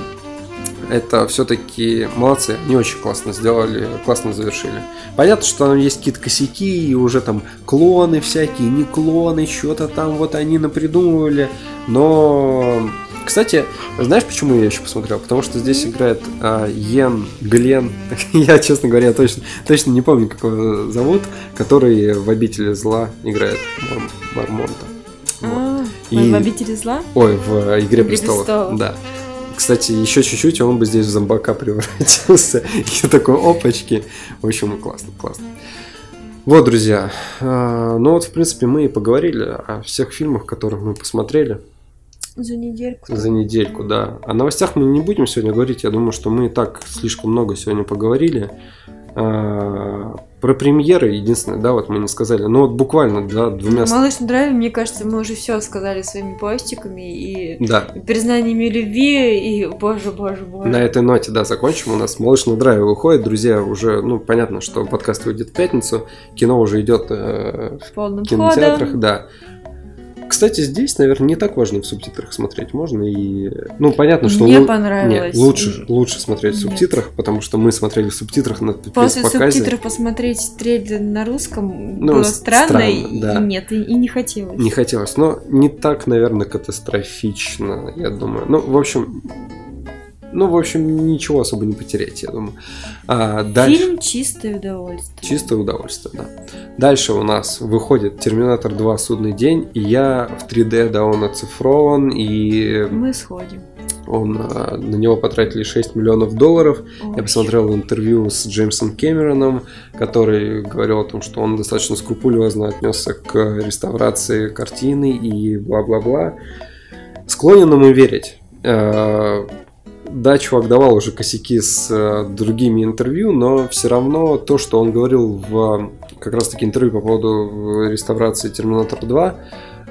это все-таки молодцы, они очень классно сделали, классно завершили. Понятно, что там есть какие-то косяки, и уже там клоны всякие, не клоны, что-то там вот они напридумывали, но... Кстати, знаешь, почему я еще посмотрел? Потому что здесь играет а, Йен Глен. Я, честно говоря, точно, точно не помню, как его зовут, который в «Обители зла» играет Мор- Мормонта. Вот. А, И- в обители зла? Ой, в «Игре престолов». Да. Кстати, еще чуть-чуть, он бы здесь в зомбака превратился. И такой, опачки. В общем, классно, классно. Вот, друзья. а, Ну вот, в принципе, мы и поговорили о всех фильмах, которых мы посмотрели За недельку. за недельку, да. О новостях мы не будем сегодня говорить. Я думаю, что мы и так слишком много сегодня поговорили. Про премьеры единственное, да, вот мы не сказали. Ну вот буквально, да, двумя... Малыш на драйве, мне кажется, мы уже все сказали своими постиками и Да, признаниями любви, и боже, боже, боже. На этой ноте, да, закончим. У нас «Малыш на драйве» выходит. Друзья, уже, ну, понятно, что подкаст выйдет в пятницу. Кино уже идет э, В в кинотеатрах, ходом. да. Кстати, здесь, наверное, не так важно в субтитрах смотреть. Можно и... Ну, понятно, что... Мне лу- понравилось. Нет, лучше, лучше смотреть в Нет. субтитрах, потому что мы смотрели в субтитрах на После показе. субтитров посмотреть трейлер на русском Ну, было странно, странно, и, да. нет, и, и не хотелось. Не хотелось, но не так, наверное, катастрофично, я думаю. Ну, в общем, ну, в общем, ничего особо не потерять, я думаю. А, дальше... Фильм чистое удовольствие. Чистое удовольствие, да. Дальше у нас выходит Терминатор 2 Судный день, и я в 3D, да, он оцифрован, и Мы сходим. он, а, на него потратили 6 миллионов долларов. Я Ой. посмотрел интервью с Джеймсом Кэмероном, который говорил о том, что он достаточно скрупулезно отнесся к реставрации картины и бла-бла-бла. Склонен ему верить. Э, Да, чувак давал уже косяки с э, другими интервью, но все равно то, что он говорил в как раз таки интервью по поводу реставрации Терминатор 2,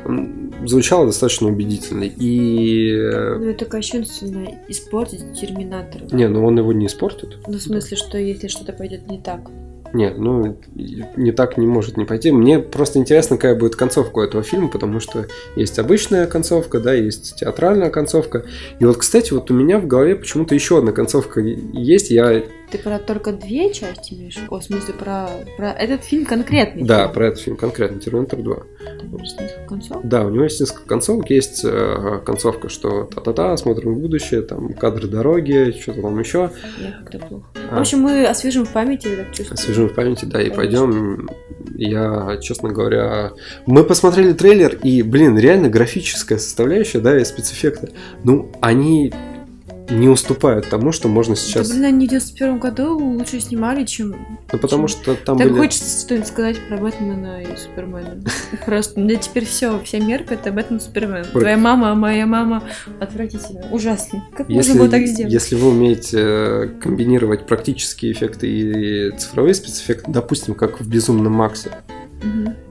м, звучало достаточно убедительно. И... э, Ну, это кощунственно испортить Терминатора. Не, ну он его не испортит. Ну, в смысле, что если что-то пойдет не так. Нет, ну не так не может не пойти. Мне просто интересно, какая будет концовка у этого фильма, потому что есть обычная концовка, да, есть театральная концовка. И вот, кстати, вот у меня в голове почему-то еще одна концовка есть. Я, Ты про только две части имеешь? О, в смысле, про, про этот фильм конкретный? да, фильм? про этот фильм конкретно, Терминатор 2. Там есть несколько концов? Да, у него есть несколько концовок. Есть э, концовка, что та-та-та, смотрим в будущее, там кадры дороги, что-то там еще. Я как-то плохо. А. В общем, мы освежим в памяти, я так чувствую. Освежим в памяти, да, и Конечно. пойдем. Я, честно говоря, мы посмотрели трейлер, и, блин, реально графическая составляющая, да, и спецэффекты. Ну, они не уступают тому, что можно сейчас... Да, блин, они в 91 году лучше снимали, чем... Ну, потому что там так были... хочется что-нибудь сказать про Бэтмена и Супермена. Просто мне теперь все, вся мерка это Бэтмен Супермен. Твоя мама, моя мама отвратительно, ужасно. Как можно было так сделать? если вы умеете э, комбинировать практические эффекты и цифровые спецэффекты, допустим, как в «Безумном Максе»,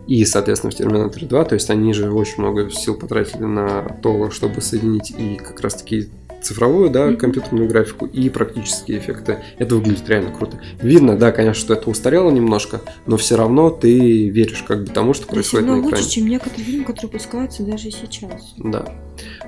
и, соответственно, в Терминаторе 2, то есть они же очень много сил потратили на то, чтобы соединить и как раз-таки цифровую, да, компьютерную графику и практические эффекты. Это выглядит реально круто. Видно, да, конечно, что это устарело немножко, но все равно ты веришь как бы тому, что происходит на экране. лучше, чем некоторые фильмы, которые пускаются даже сейчас. Да.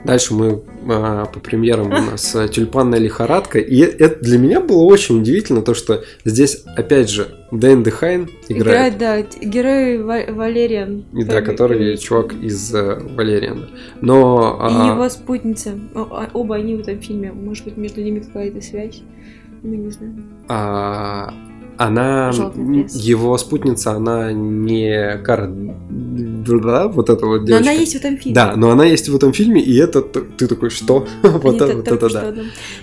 Дальше мы а, по премьерам у нас а, тюльпанная лихорадка. И это для меня было очень удивительно, то, что здесь, опять же, Дэн Дехайн играет. Играет, да, герой Ва- Валериан. И да, который чувак из э, Валериана. Но И а, его спутница. А- Оба они в этом фильме. Может быть, между ними какая-то связь? Мы не знаем. а, она, его спутница, она не Кара, да, вот эта вот Но девочка. она есть в этом фильме. Да, но она есть в этом фильме, и это ты такой, что? вот это, вот это да.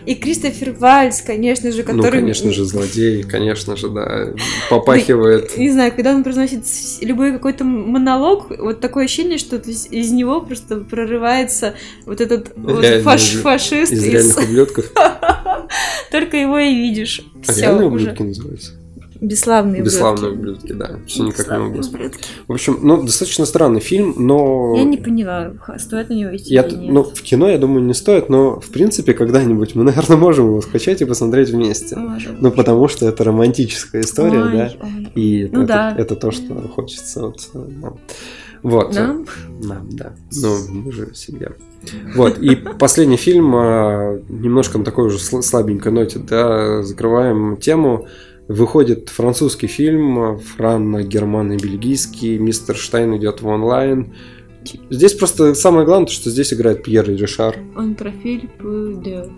И Кристофер Вальц, конечно же, который... Ну, конечно же, злодей, конечно же, да, попахивает. Не знаю, когда он произносит любой какой-то монолог, вот такое ощущение, что из него просто прорывается вот этот фашист. Из из- реальных ублюдков. Только его и видишь. А реальные ублюдки называются? Бесславные Бесславные ублюдки. ублюдки, да. Все никак не Бесславные могу. В общем, ну, достаточно странный фильм, но... Я не поняла, стоит на него идти Я, или нет. ну, в кино, я думаю, не стоит, но, в принципе, когда-нибудь мы, наверное, можем его скачать и посмотреть вместе. Может Ну, потому что это романтическая история, Ой, да, ой. и Ну это, да. это то, что хочется вот э, нам. Вот. Нам? Нам, да. Ну, мы же семья. Вот, и последний фильм, а, немножко на такой уже сл- слабенькой ноте, да, закрываем тему. Выходит французский фильм, а, франно-германо-бельгийский, «Мистер Штайн» идет в онлайн. Здесь просто самое главное, то, что здесь играет Пьер Ришар. Он профиль де...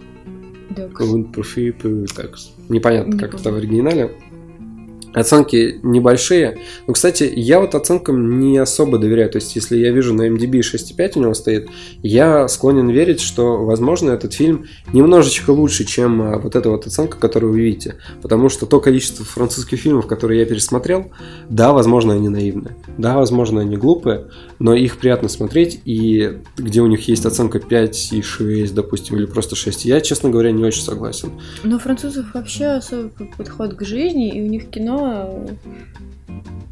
Декс. Peu texte. Непонятно, Не как это в оригинале. Оценки небольшие. Но, кстати, я вот оценкам не особо доверяю. То есть, если я вижу на MDB 6,5 у него стоит, я склонен верить, что, возможно, этот фильм немножечко лучше, чем а, вот эта вот оценка, которую вы видите. Потому что то количество французских фильмов, которые я пересмотрел, да, возможно, они наивные. Да, возможно, они глупые, но их приятно смотреть. И где у них есть оценка 5 и 6, допустим, или просто 6, я, честно говоря, не очень согласен. Но у французов вообще особый подход к жизни, и у них кино,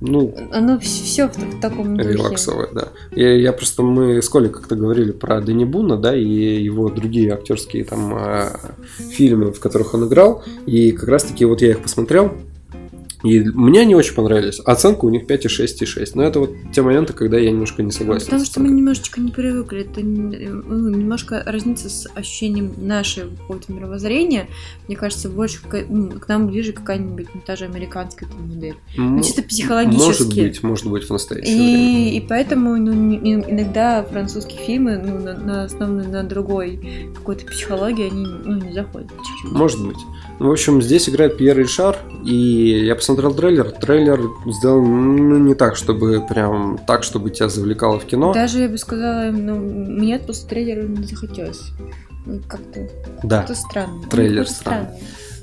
Ну, оно все в, в таком духе. релаксовая, да. Я, я просто, мы с Колей как-то говорили про Дэнни Буна, да, и его другие актерские там а, фильмы, в которых он играл, и как раз-таки вот я их посмотрел, и мне они очень понравились. Оценка у них 5,6 и 6. Но это вот те моменты, когда я немножко не согласен. Потому что мы немножечко не привыкли. Это ну, немножко разница с ощущением нашего какого-то мировоззрения. Мне кажется, больше к, ну, к нам ближе какая-нибудь ну, та же американская там, модель. Ну, Ну, чисто психологически. Может быть, может быть, в настоящее время. И, и поэтому ну, не- иногда французские фильмы, ну, на, на основанные на другой какой-то психологии, они ну, не заходят. Может быть. В общем, здесь играет Пьер Ришар, и я посмотрел трейлер. Трейлер сделан ну, не так, чтобы прям так, чтобы тебя завлекало в кино. Даже я бы сказала, ну, мне после трейлера не захотелось. Ну, Как-то Да. как-то странно. трейлер странный.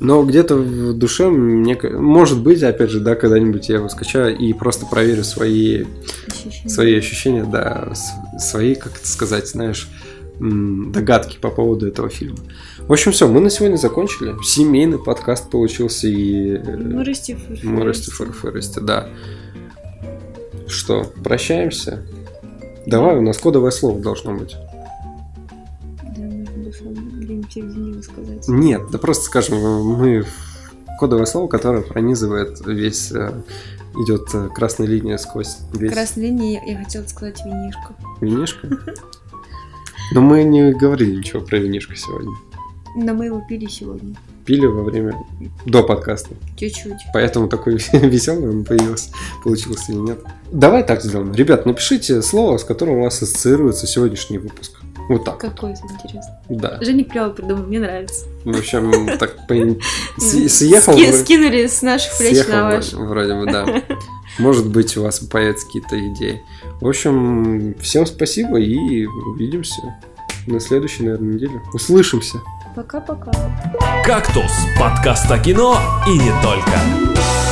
Но где-то в душе мне, может быть, опять же, да, когда-нибудь я его скачаю и просто проверю свои, Ощущение. свои ощущения, да, свои, как это сказать, знаешь, догадки по поводу этого фильма. В общем, все, мы на сегодня закончили. Семейный подкаст получился и э, Морости, фыр- Морости фырфырости, да. Что, прощаемся? Давай, у нас кодовое слово должно быть. Да, нужно сам сказать. Нет, да просто скажем, мы кодовое слово, которое пронизывает весь э, идет э, красная линия сквозь весь Красной линии я, хотела сказать винишко. винишко. Но мы не говорили ничего про винишко сегодня. Но мы его пили сегодня. Пили во время до подкаста. Чуть-чуть. Поэтому такой веселый он появился, получился или нет. Давай так сделаем. Ребят, напишите слово, с которым у вас ассоциируется сегодняшний выпуск. Вот так. Какой это интересно. Да. Женя клево придумал, мне нравится. В общем, так съехал. Скинули с наших плеч на ваши. Вроде бы, да. Может быть, у вас появятся какие-то идеи. В общем, всем спасибо и увидимся на следующей, наверное, неделе. Услышимся. Пока-пока. «Кактус» — подкаст о кино и не только.